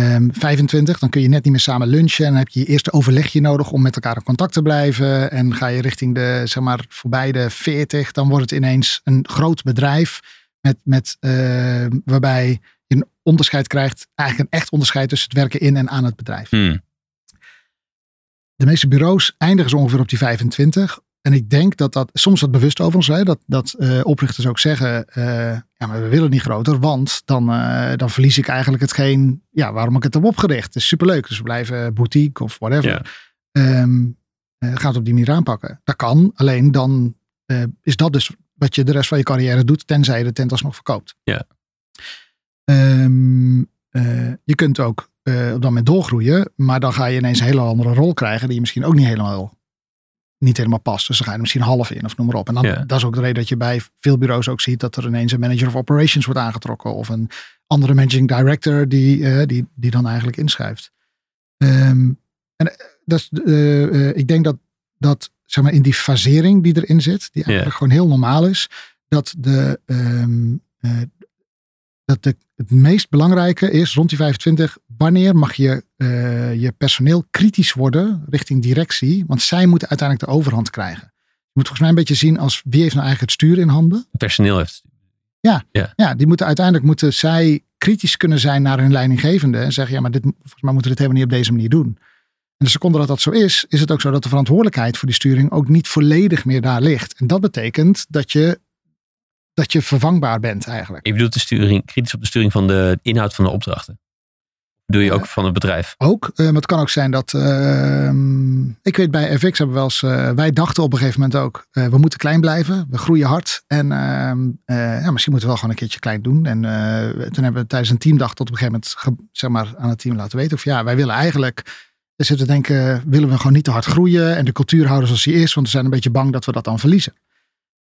Um, 25, dan kun je net niet meer samen lunchen en dan heb je je eerste overlegje nodig om met elkaar in contact te blijven. En ga je richting de, zeg maar, voorbij de 40, dan wordt het ineens een groot bedrijf met, met, waarbij je een onderscheid krijgt, eigenlijk een echt onderscheid tussen het werken in en aan het bedrijf. Hmm. De meeste bureaus eindigen zo ongeveer op die 25. En ik denk dat dat, soms dat bewust overigens, hè, dat, dat uh, oprichters ook zeggen, uh, ja maar we willen niet groter, want dan, uh, dan verlies ik eigenlijk hetgeen, ja waarom ik het heb opgericht. Het is superleuk, dus we blijven boutique of whatever. Ja. Um, gaat het op die manier aanpakken. Dat kan, alleen dan is dat dus wat je de rest van je carrière doet, tenzij je de tent alsnog verkoopt. Ja. Um, je kunt ook uh, op dat moment doorgroeien, maar dan ga je ineens een hele andere rol krijgen die je misschien ook niet helemaal, niet helemaal past. Dus dan ga je er misschien half in of noem maar op. En dan, Ja. dat is ook de reden dat je bij veel bureaus ook ziet dat er ineens een manager of operations wordt aangetrokken of een andere managing director die, uh, die, die dan eigenlijk inschrijft. Um, en dat is, ik denk dat, dat zeg maar in die fasering die erin zit, die eigenlijk Ja. gewoon heel normaal is, dat de, um, dat de, het meest belangrijke is rond die 25, wanneer mag je uh, je personeel kritisch worden richting directie, want zij moeten uiteindelijk de overhand krijgen. Je moet volgens mij een beetje zien als wie heeft nou eigenlijk het stuur in handen. Personeel heeft. Ja, Ja. ja die moeten uiteindelijk moeten zij kritisch kunnen zijn naar hun leidinggevende en zeggen ja, maar dit, volgens mij moeten we dit helemaal niet op deze manier doen. En de seconde dat dat zo is, is het ook zo dat de verantwoordelijkheid voor die sturing ook niet volledig meer daar ligt. En dat betekent dat je dat je vervangbaar bent eigenlijk. Je bedoelt de sturing, kritisch op de sturing van de inhoud van de opdrachten. Doe je Ja. ook van het bedrijf? Ook, eh, maar het kan ook zijn dat. ehm, ik weet bij FX hebben we wel eens. eh, wij dachten op een gegeven moment ook. eh, we moeten klein blijven. We groeien hard. En ehm, eh, ja, misschien moeten we wel gewoon een keertje klein doen. En eh, toen hebben we tijdens een teamdag tot op een gegeven moment. zeg maar aan het team laten weten. Of ja, wij willen eigenlijk. We zitten te denken. willen we gewoon niet te hard groeien. En de cultuur houden zoals die is. Want we zijn een beetje bang dat we dat dan verliezen.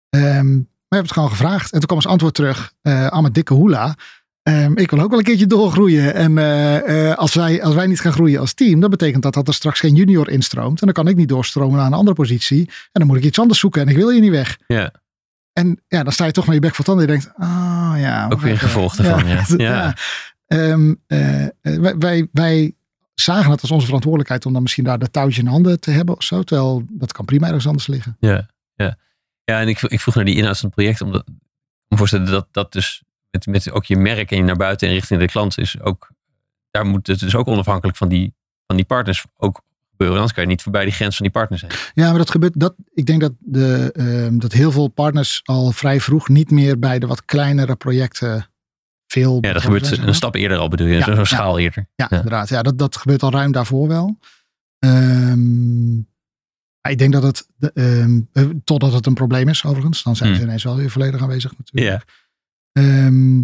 Ehm, we hebben het gewoon gevraagd. En toen kwam als antwoord terug. eh Ahmed dikke hoela. Ehm, ik wil ook wel een keertje doorgroeien. En eh, eh, als, wij, als wij niet gaan groeien als team, dat betekent dat, dat er straks geen junior instroomt. En dan kan ik niet doorstromen naar een andere positie. En dan moet ik iets anders zoeken en ik wil hier niet weg. Ja. En ja, dan sta je toch met je bek voor tanden. En je denkt, ah ja. Ook weer gevolg daarvan, ja. Ja. Ehm, eh, eh, wij, wij, wij zagen het als onze verantwoordelijkheid om dan misschien daar de touwtje in handen te hebben of zo. Terwijl dat kan prima ergens anders liggen. Ja, ja. Ja en ik, ik vroeg naar die inhoud van het project. Omdat ik me voorstellen dat dat dus met, met ook je merk en je naar buiten en richting de klant is ook. Daar moet het dus ook onafhankelijk van die, van die partners ook gebeuren. Anders kan je niet voorbij die grens van die partners heen. Ja, maar dat gebeurt. Dat, ik denk dat, de, ehm, dat heel veel partners al vrij vroeg niet meer bij de wat kleinere projecten veel. Ja, dat gebeurt een stap eerder al bedoel je. Ja, Zo'n ja. schaal eerder. Ja, Ja. inderdaad. Ja, dat, dat gebeurt al ruim daarvoor wel. Ehm, maar ik denk dat het, de, ehm, eh, totdat het een probleem is overigens, dan zijn ze Hmm. ineens wel weer volledig aanwezig natuurlijk. Ehm,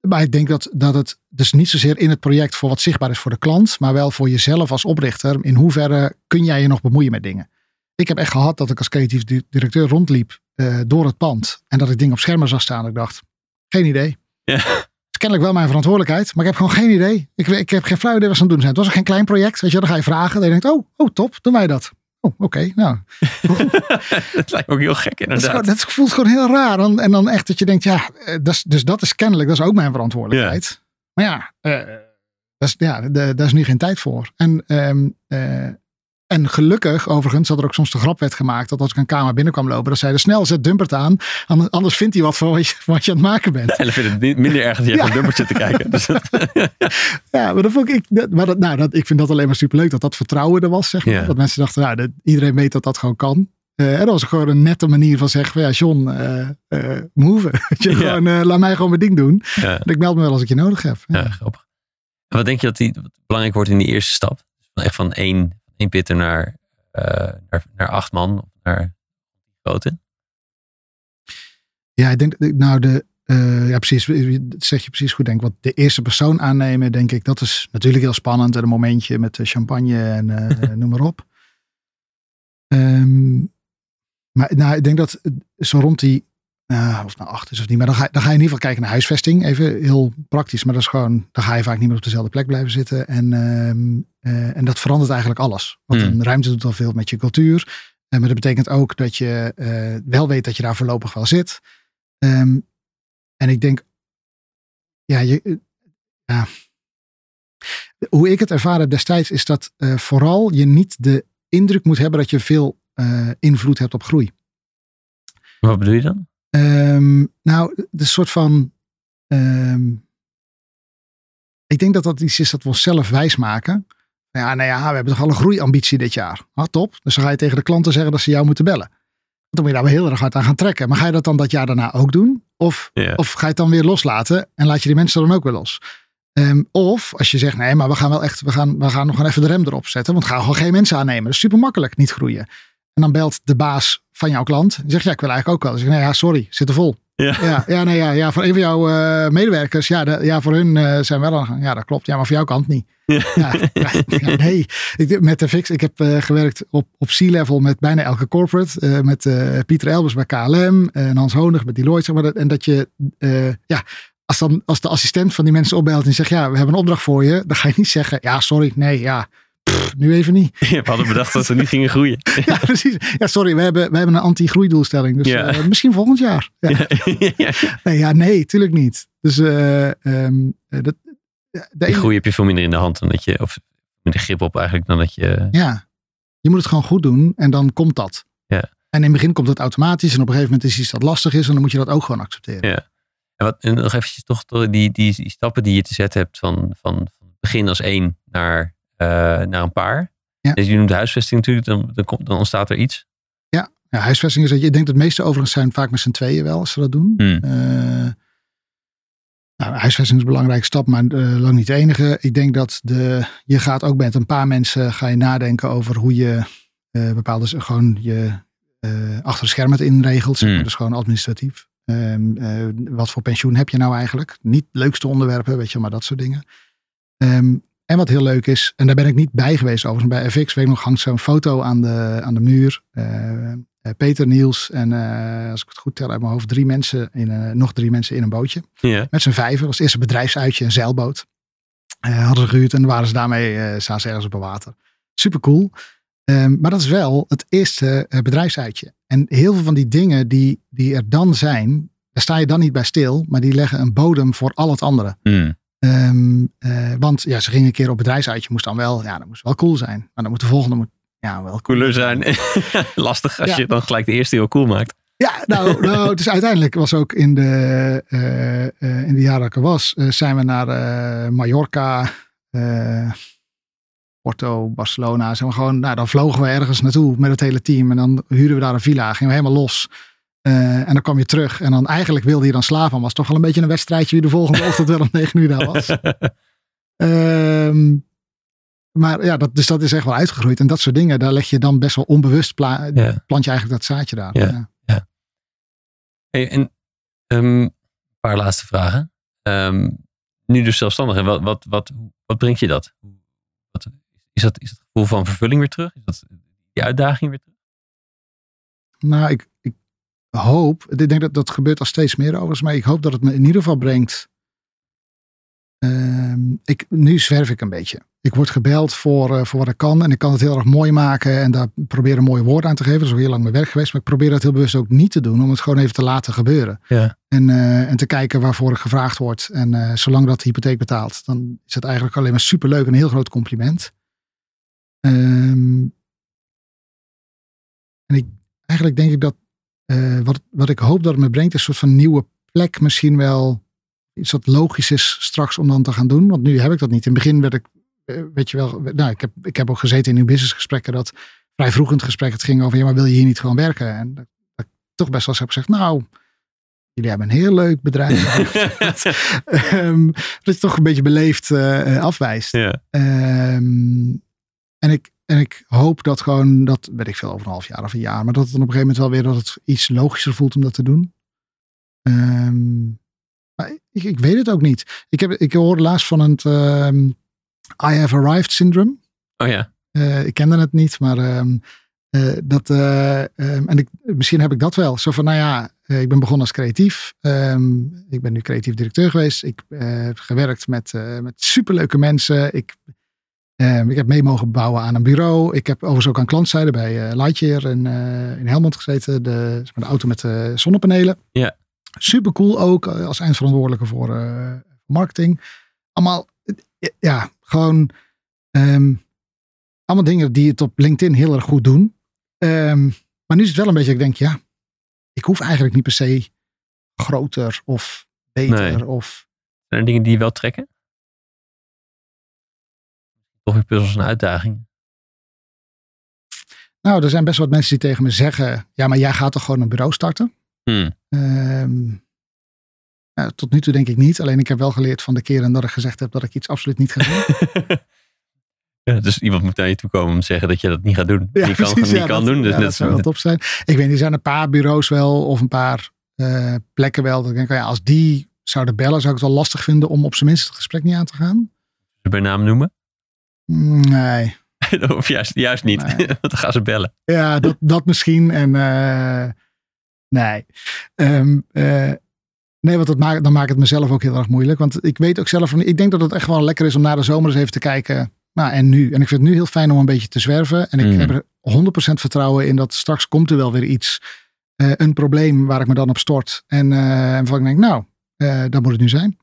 maar ik denk dat, dat het dus niet zozeer in het project voor wat zichtbaar is voor de klant, maar wel voor jezelf als oprichter. In hoeverre kun jij je nog bemoeien met dingen? Ik heb echt gehad dat ik als creatief di- directeur rondliep eh, door het pand en dat ik dingen op schermen zag staan. Ik dacht, geen idee. Ja. Het is kennelijk wel mijn verantwoordelijkheid, maar ik heb gewoon geen idee. Ik, ik heb geen flauw idee wat ze aan het doen zijn. Het was geen klein project, weet je, dan ga je vragen. Dan denk je, oh, oh top, doen wij dat. Oh, oké, nou. dat lijkt me ook heel gek Dat, is inderdaad. dat voelt gewoon heel raar. Dan, en dan echt dat je denkt, ja, eh, dat is, dus dat is kennelijk, dat is ook mijn verantwoordelijkheid. Maar ja, eh, dat is, ja de- daar is nu geen tijd voor. En, ehm, eh, en gelukkig, overigens, dat er ook soms de grap werd gemaakt dat als ik een kamer binnenkwam lopen, dan zeiden snel, zet dumpert aan, an- anders vindt hij wat van wat je, wat je aan het maken bent. En dan vind ik het minder erg dat je Ja. even een dumpert zit te kijken. Dus dat- Ja, maar dat vond ik, dat, maar dat, nou, dat, ik vind dat alleen maar superleuk dat dat vertrouwen er was, zeg maar. Ja. Dat mensen dachten, nou, dat, iedereen weet dat dat gewoon kan. En dat was gewoon een nette manier van zeggen, van, ja, John, eh eh move. Je, gewoon, laat mij gewoon mijn ding doen. ja. En ik meld me wel als ik je nodig heb. Ja. Ja, grappig. En wat denk je dat die wat belangrijk wordt in die eerste stap? Echt van één, één pitter naar, eh, naar, naar acht man of naar grote? Ja, ik denk, nou, de, eh, ja, precies, dat zeg je precies goed, denk ik. Want de eerste persoon aannemen, denk ik, dat is natuurlijk heel spannend. En een momentje met eh, champagne en noem maar op. Ehm, maar nou, ik denk dat zo rond die, eh, of nou acht is of niet, maar dan ga, dan ga je in ieder geval kijken naar huisvesting. Even heel praktisch, maar dat is gewoon, dan ga je vaak niet meer op dezelfde plek blijven zitten. En, ehm, eh, en dat verandert eigenlijk alles. Want Hmm. een ruimte doet al veel met je cultuur. En maar dat betekent ook dat je eh, wel weet dat je daar voorlopig wel zit. Ehm, en ik denk, ja, je, eh, ja, hoe ik het ervaren heb destijds is dat eh, vooral je niet de indruk moet hebben dat je veel eh, invloed hebt op groei. Wat bedoel je dan? Ehm, nou, de soort van. ehm, ik denk dat dat iets is dat we onszelf wijsmaken. Ja, nou ja, we hebben toch al een groeiambitie dit jaar. Ah, top. Dus dan ga je tegen de klanten zeggen dat ze jou moeten bellen. Dan moet je daar wel heel erg hard aan gaan trekken. Maar ga je dat dan dat jaar daarna ook doen? Of, of ga je het dan weer loslaten en laat je die mensen dan ook weer los? Ehm, of als je zegt, nee, maar we gaan wel echt, we gaan, we gaan nog even de rem erop zetten. Want we gaan gewoon geen mensen aannemen. Dat is super makkelijk, niet groeien. En dan belt de baas van jouw klant. Die zegt, ja, ik wil eigenlijk ook wel. Dan zeg ik, nee, ja, sorry, zit er vol. Ja. Ja, ja, nee, ja, ja voor een van jouw eh, medewerkers, ja, de, ja, voor hun eh, zijn we wel aan gang. Ja, dat klopt. Ja, maar voor jouw kant niet. Ja. Ja, ja, ja, nee. Ik, met de Fix, ik heb eh, gewerkt op, op C-level met bijna elke corporate. met Pieter Elbers bij KLM en Hans Honig met Deloitte. Zeg maar, dat- en dat je, ja, als, dan, als de assistent van die mensen opbelt en zegt, ja, we hebben een opdracht voor je. Dan ga je niet zeggen, ja, sorry, nee, ja, pff, nu even niet. We hadden bedacht dat ze niet gingen groeien. Ja, precies. Ja, sorry, we hebben, we hebben een anti-groeidoelstelling. Dus Ja. eh, misschien volgend jaar. Ja. Nee, ja, nee, tuurlijk niet. Dus eh, ehm, eh, dat, de ene- groei heb je veel minder in de hand dan dat je, of minder grip op eigenlijk dan dat je. ja, je moet het gewoon goed doen en dan komt dat. Ja. En in het begin komt het automatisch en op een gegeven moment is iets dat lastig is en dan moet je dat ook gewoon accepteren. Ja. En, wat, en nog eventjes toch die, die, die stappen die je te zetten hebt van, van, van het begin als één naar, naar een paar. Ja. Dus je noemt huisvesting natuurlijk, dan, dan, komt, dan ontstaat er iets. Ja, huisvesting is dat je ik denk dat de meeste overigens zijn vaak met z'n tweeën wel als ze dat doen. Hmm. Eh, nou, huisvesting is een belangrijke stap, maar eh, lang niet de enige. Ik denk dat de, je gaat ook met een paar mensen ga je nadenken over hoe je eh, bepaalde gewoon je eh, achter de schermen het inregelt. Zeg maar. Hmm. Dus gewoon administratief. Ehm, eh, wat voor pensioen heb je nou eigenlijk? Niet leukste onderwerpen, weet je, maar dat soort dingen. Ehm, en wat heel leuk is, en daar ben ik niet bij geweest overigens. Bij FX weet ik nog hangt zo'n foto aan de, aan de muur. Eh, eh, Peter, Niels en eh, als ik het goed tel uit mijn hoofd, drie mensen in, een- nog drie mensen in een bootje. Met z'n vijven. Dat was het eerste bedrijfsuitje, een zeilboot. Hadden ze gehuurd en waren ze daarmee, staan ze ergens op het water. Super cool. Ehm, maar dat is wel het eerste bedrijfsuitje. En heel veel van die dingen die, die er dan zijn, daar sta je dan niet bij stil, maar die leggen een bodem voor al het andere. Hmm. Ehm, eh, want ja, ze gingen een keer op bedrijfsuitje, moest dan wel, ja, dat moest wel cool zijn. Maar dan moet de volgende moet, ja, wel cool Cooler zijn. Lastig als Ja. je dan gelijk de eerste heel cool maakt. Ja, nou, nou het is uiteindelijk was ook in de, eh, eh, in de jaren dat ik er was, zijn we naar Mallorca, Porto, Barcelona. Zijn we gewoon, nou, dan vlogen we ergens naartoe met het hele team en dan huurden we daar een villa, gingen we helemaal los. Eh, en dan kwam je terug en dan eigenlijk wilde je dan slapen, maar was toch wel een beetje een wedstrijdje wie de volgende ochtend wel om negen uur daar was. Ehm, maar ja, dat, dus dat is echt wel uitgegroeid. En dat soort dingen, daar leg je dan best wel onbewust, pla- Ja. plant je eigenlijk dat zaadje daar. Ja. Hey, en ehm, een paar laatste vragen. Ehm, nu dus zelfstandig. En wat, wat, wat, wat brengt je dat? Wat, is, dat? Is het gevoel van vervulling weer terug? Is dat die uitdaging weer terug? Nou, ik hoop, ik denk dat dat gebeurt al steeds meer overigens, maar ik hoop dat het me in ieder geval brengt. Ehm, ik, nu zwerf ik een beetje. Ik word gebeld voor, eh, voor wat ik kan en ik kan het heel erg mooi maken en daar probeer een mooie woord aan te geven. Dat is ook heel lang mijn werk geweest, maar ik probeer dat heel bewust ook niet te doen om het gewoon even te laten gebeuren. Ja. En, eh, en te kijken waarvoor ik gevraagd word. En eh, zolang dat de hypotheek betaalt, dan is het eigenlijk alleen maar superleuk en een heel groot compliment. Ehm, en ik, eigenlijk denk ik dat eh, wat, wat ik hoop dat het me brengt, is een soort van nieuwe plek. Misschien wel iets wat logisch is straks om dan te gaan doen. Want nu heb ik dat niet. In het begin werd ik, eh, weet je wel, nou, ik heb, ik heb ook gezeten in nieuw businessgesprekken dat vrij vroeg in het gesprek het ging over, ja, maar wil je hier niet gewoon werken? En dat, dat ik toch best wel eens heb gezegd, nou, jullie hebben een heel leuk bedrijf. Ehm, dat je toch een beetje beleefd eh, afwijst. ja. Ehm, en, ik, en ik hoop dat gewoon, dat weet ik veel, over een half jaar of een jaar, maar dat het dan op een gegeven moment wel weer dat het iets logischer voelt om dat te doen. Ehm, maar ik, ik weet het ook niet. Ik, heb, ik hoorde laatst van het ehm, I have arrived syndrome. Oh ja. Eh, ik kende het niet, maar ehm, eh, dat, eh, en ik, misschien heb ik dat wel. Zo van, nou ja, ik ben begonnen als creatief. Ik ben nu creatief directeur geweest. Ik heb gewerkt met, met superleuke mensen. Ik, ehm, ik heb mee mogen bouwen aan een bureau. Ik heb overigens ook aan klantzijde bij eh Lightyear in, eh, in Helmond gezeten. De, zeg maar de auto met de zonnepanelen. Ja. Super cool ook eh, als eindverantwoordelijke voor marketing. Allemaal, ja, gewoon... ehm, allemaal dingen die het op LinkedIn heel erg goed doen. Ehm, maar nu is het wel een beetje, ik denk, ja, ik hoef eigenlijk niet per se groter of beter. Nee. Of, Zijn er dingen die je wel trekken? Toch weer puzzels en uitdagingen. nou, er zijn best wat mensen die tegen me zeggen, ja, maar jij gaat toch gewoon een bureau starten? Hmm. Ehm, nou, tot nu toe denk ik niet. Alleen ik heb wel geleerd van de keren dat ik gezegd heb dat ik iets absoluut niet ga doen. ja, dus iemand moet naar je toe komen om te zeggen dat je dat niet gaat doen. Ja, kan, precies, niet ja, kan dat- doen. Dus ja, net dat zou zo. wel top zijn. Ik weet niet, er zijn een paar bureaus wel of een paar eh, plekken wel. Dat ik denk, ja, als die zouden bellen, zou ik het wel lastig vinden om op zijn minst het gesprek niet aan te gaan. Ze bij naam noemen? Nee. of juist, juist niet. Nee. Dan gaan ze bellen. Ja, dat, dat misschien. En eh, nee. Ehm, eh, nee, want dat maakt, dan maakt het mezelf ook heel erg moeilijk. Want ik weet ook zelf van, ik denk dat het echt wel lekker is om na de zomer eens even te kijken. Nou, en nu. En ik vind het nu heel fijn om een beetje te zwerven. En ik Mm. heb er 100% vertrouwen in dat straks komt er wel weer iets. eh, een probleem waar ik me dan op stort. En, eh en van ik denk, nou, eh dat moet het nu zijn.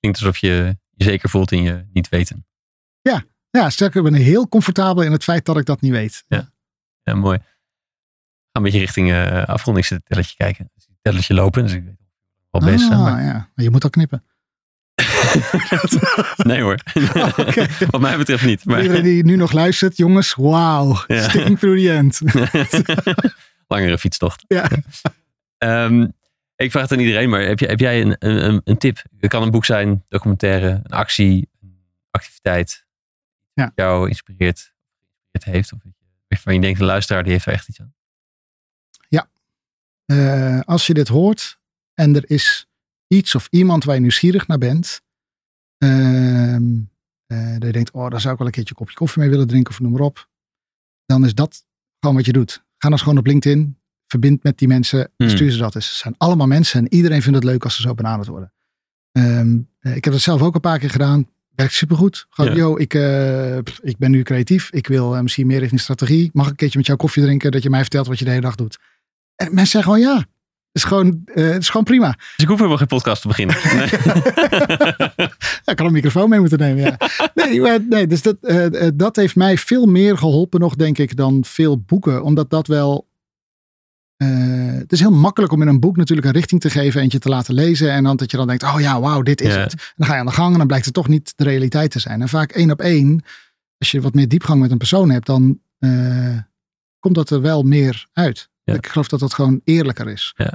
Klinkt alsof je je zeker voelt in je niet weten. Ja, sterker, ik ben heel comfortabel in het feit dat ik dat niet weet. Ja. Ja, mooi. Ik ga een beetje richting eh afrondingstelletje kijken. Die telletje lopen. Dus ik weet wel best. ah, maar- ja. Maar je moet al knippen. nee hoor. Oké. Wat mij betreft niet. Maar iedereen die nu nog luistert, jongens, wauw. Ja. Sticking through the end. langere fietstocht. Ja. Ehm, ik vraag het aan iedereen, maar heb, je, heb jij een, een, een tip? Het kan een boek zijn, documentaire, een actie, een activiteit. Ja. Jou inspireert, inspireerd heeft. Of waarvan je denkt, de luisteraar die heeft er echt iets aan. Eh, als je dit hoort en er is iets of iemand waar je nieuwsgierig naar bent. ehm, eh, dat je denkt, oh, daar zou ik wel een keertje een kopje koffie mee willen drinken of noem maar op. Dan is dat gewoon wat je doet. Ga dan gewoon op LinkedIn. Verbind met die mensen. Hmm. Stuur ze dat eens. Het zijn allemaal mensen en iedereen vindt het leuk als ze zo benaderd worden. Ehm, eh, ik heb het zelf ook een paar keer gedaan. Werkt supergoed. Gewoon, yo, ik, eh, ik ben nu creatief. Ik wil eh, misschien meer richting strategie. Mag ik een keertje met jou koffie drinken? Dat je mij vertelt wat je de hele dag doet. En mensen zeggen gewoon ja. Het is gewoon, eh, is gewoon prima. Dus ik hoef helemaal geen podcast te beginnen. Nee. Ja, ik kan een microfoon mee moeten nemen. Ja. Nee, maar, nee dus dat, dat heeft mij veel meer geholpen nog, denk ik, dan veel boeken. Omdat dat wel. Eh, het is heel makkelijk om in een boek natuurlijk een richting te geven, eentje te laten lezen. En dan dat je dan denkt, oh ja, wauw, dit is het. En dan ga je aan de gang en dan blijkt het toch niet de realiteit te zijn. En vaak één op één, als je wat meer diepgang met een persoon hebt, dan eh, komt dat er wel meer uit. Ik geloof dat dat gewoon eerlijker is. Ja.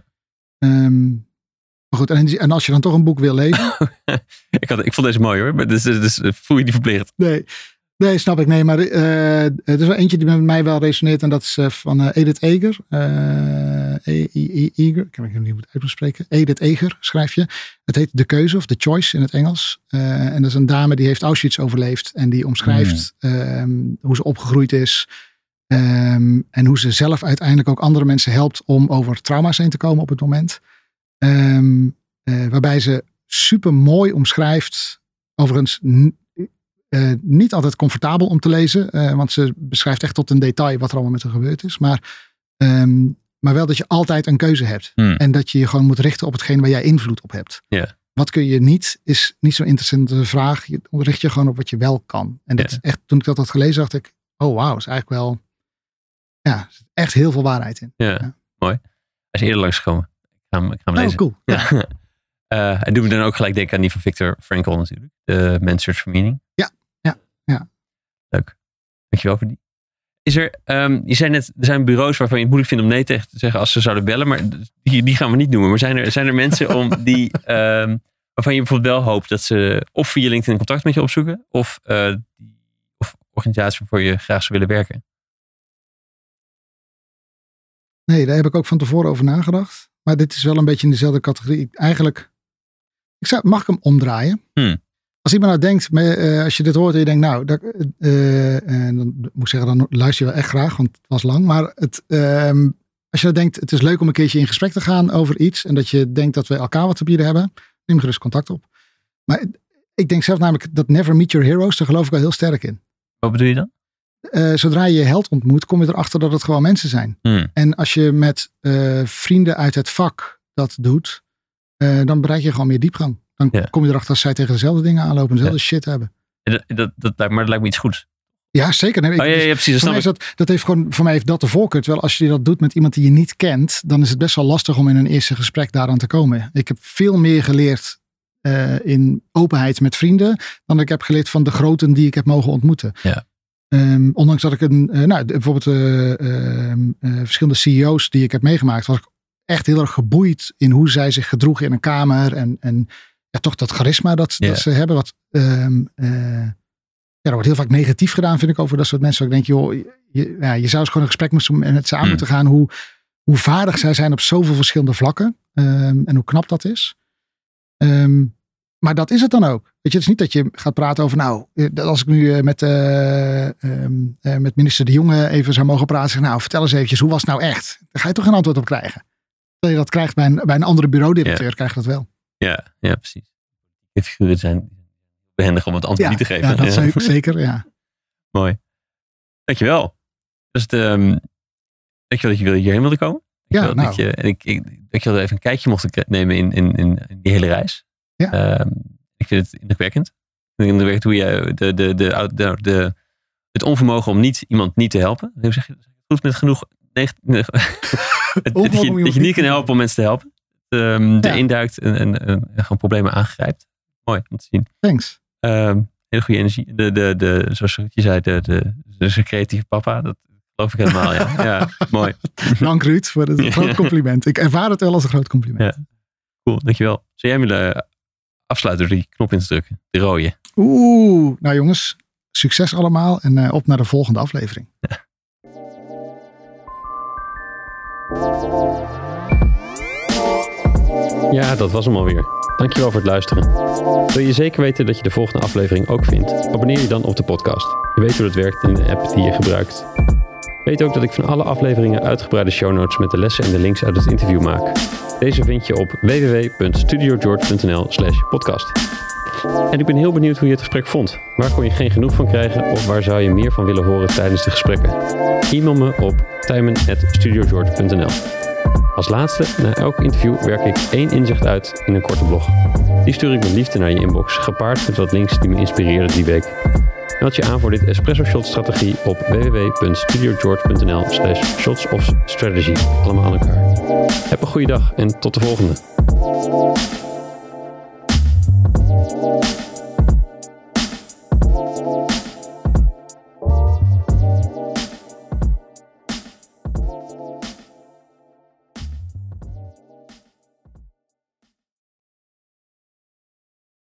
Ehm, maar goed, en, en als je dan toch een boek wil lezen. ik, had, ik vond deze mooi hoor. Maar Dus, dus, dus voel je die verplicht. Nee, nee, snap ik. Nee, maar eh, er is wel eentje die met mij wel resoneert. En dat is eh, van eh, Edith Eger. E- E- Eger. Ik weet niet hoe het uit moet spreken. Edith Eger schrijf je. Het heet De Keuze of The Choice in het Engels. En dat is een dame die heeft Auschwitz overleefd. En die omschrijft ehm, hoe ze opgegroeid is. Ehm, en hoe ze zelf uiteindelijk ook andere mensen helpt om over trauma's heen te komen op het moment. Ehm, eh, waarbij ze super mooi omschrijft. Overigens eh, niet altijd comfortabel om te lezen. eh, want ze beschrijft echt tot een detail wat er allemaal met haar gebeurd is. Maar, ehm, maar wel dat je altijd een keuze hebt. Hmm. En dat je je gewoon moet richten op hetgeen waar jij invloed op hebt. Wat kun je niet, is niet zo'n interessante vraag. Je richt je gewoon op wat je wel kan. En dat echt, toen ik dat had gelezen, dacht ik, oh wauw, is eigenlijk wel, ja, echt heel veel waarheid in. Ja, Ja. mooi. Hij is eerder langsgekomen. Ik ga hem, ik ga hem Oh, lezen. cool. Ja. Ja. Eh, en doen we dan ook gelijk denken aan die van Victor Frankl natuurlijk. De Man's Search for Meaning. Ja, ja, ja. Leuk. Dankjewel voor die. Is er, ehm, je zei net, er zijn bureaus waarvan je het moeilijk vindt om nee tegen te zeggen als ze zouden bellen. Maar die, die gaan we niet noemen. Maar zijn er, zijn er mensen om die, ehm, waarvan je bijvoorbeeld wel hoopt dat ze of via LinkedIn contact met je opzoeken. Of, die, of organisaties waarvoor je graag zou willen werken. Nee, daar heb ik ook van tevoren over nagedacht. Maar dit is wel een beetje in dezelfde categorie. Eigenlijk, ik zou, mag ik hem omdraaien? Hmm. Als iemand nou denkt, eh, als je dit hoort en je denkt, nou, dat, eh, eh, dan moet ik zeggen, dan luister je wel echt graag, want het was lang. Maar het, ehm, als je nou denkt, het is leuk om een keertje in gesprek te gaan over iets. En dat je denkt dat we elkaar wat te bieden hebben, neem gerust contact op. Maar ik denk zelf namelijk dat never meet your heroes, daar geloof ik wel heel sterk in. Wat bedoel je dan? Zodra je je held ontmoet, kom je erachter dat het gewoon mensen zijn. Hmm. En als je met vrienden uit het vak dat doet, eh, dan bereik je gewoon meer diepgang. Dan Ja. kom je erachter als zij tegen dezelfde dingen aanlopen, dezelfde shit hebben. En Dat, dat, dat, lijkt- maar dat lijkt me iets goeds. Ja, zeker. Nee, Oh ja, ja, ja, precies. Dat voor, mij is dat, dat heeft gewoon, voor mij heeft dat de voorkeur. Terwijl als je dat doet met iemand die je niet kent, dan is het best wel lastig om in een eerste gesprek daaraan te komen. Ik heb veel meer geleerd eh, in openheid met vrienden dan ik heb geleerd van de groten die ik heb mogen ontmoeten. Ja. Ehm, ondanks dat ik een, eh, nou, bijvoorbeeld eh, ehm, eh, verschillende CEO's die ik heb meegemaakt, was ik echt heel erg geboeid in hoe zij zich gedroegen in een kamer. En, en ja, toch dat charisma dat, dat ze hebben. Wat, ehm, eh, ja, er wordt heel vaak negatief gedaan, vind ik, over dat soort mensen. Ik denk, joh, je, ja, je zou eens gewoon een gesprek moeten, met ze aan Hmm. moeten gaan. Hoe, hoe vaardig zij zijn op zoveel verschillende vlakken. ehm, en hoe knap dat is. Ehm, maar dat is het dan ook. Weet je, het is niet dat je gaat praten over, nou, eh, als ik nu eh, met, met minister De Jonge even zou mogen praten. Zeg, nou, vertel eens eventjes, hoe was het nou echt? Daar ga je toch geen antwoord op krijgen. Terwijl je dat krijgt bij een, bij een andere bureaudirecteur, krijg je dat wel. Ja, ja, precies. De figuren zijn behendig om het antwoord niet te geven. Ja, dat Ja. zeker, zeker, ja. Mooi. Dankjewel. Dus ehm dankjewel dat je hierheen wilde komen. Ja, Dankjewel nou. dat je, en ik, ik, dat je wel even een kijkje mocht nemen in, in, in, in die hele reis. Ja. Ehm, ik vind het indrukwekkend. Indrukwekkend hoe je de, de, de, de, de, het onvermogen om niet, iemand niet te helpen. Hoe zeg je dat? Goed met genoeg. om je, niet kan helpen om mensen te helpen. Ehm Ja. Erin duikt en, en, gewoon problemen aangrijpt. Mooi om te zien. Thanks. Ehm hele goede energie. De, de, de, zoals je zei, de, de, de, de creatieve papa. Dat Geloof ik helemaal, ja. ja mooi. Dank Ruud voor het groot compliment. Ik ervaar het wel als een groot compliment. Ja. Cool, dankjewel. Zou jij willen afsluiten door die knop in te drukken? De rode. Oeh, nou jongens, succes allemaal en uh, op naar de volgende aflevering. Ja. Ja, dat was hem alweer. Dankjewel voor het luisteren. Wil je zeker weten dat je de volgende aflevering ook vindt? Abonneer je dan op de podcast. Je weet hoe dat werkt in de app die je gebruikt. Weet ook dat ik van alle afleveringen uitgebreide show notes met de lessen en de links uit het interview maak. Deze vind je op www.studiogeorge.nl slash podcast. En ik ben heel benieuwd hoe je het gesprek vond. Waar kon je geen genoeg van krijgen of waar zou je meer van willen horen tijdens de gesprekken? E-mail me op tijmen.studiogeorge.nl Als laatste, na elk interview werk ik één inzicht uit in een korte blog. Die stuur ik met liefde naar je inbox, gepaard met wat links die me inspireerden die week. Meld je aan voor dit Espresso Shot strategie op www.studiogeorge.nl slash shots of strategy. Allemaal aan elkaar. Heb een goede dag en tot de volgende.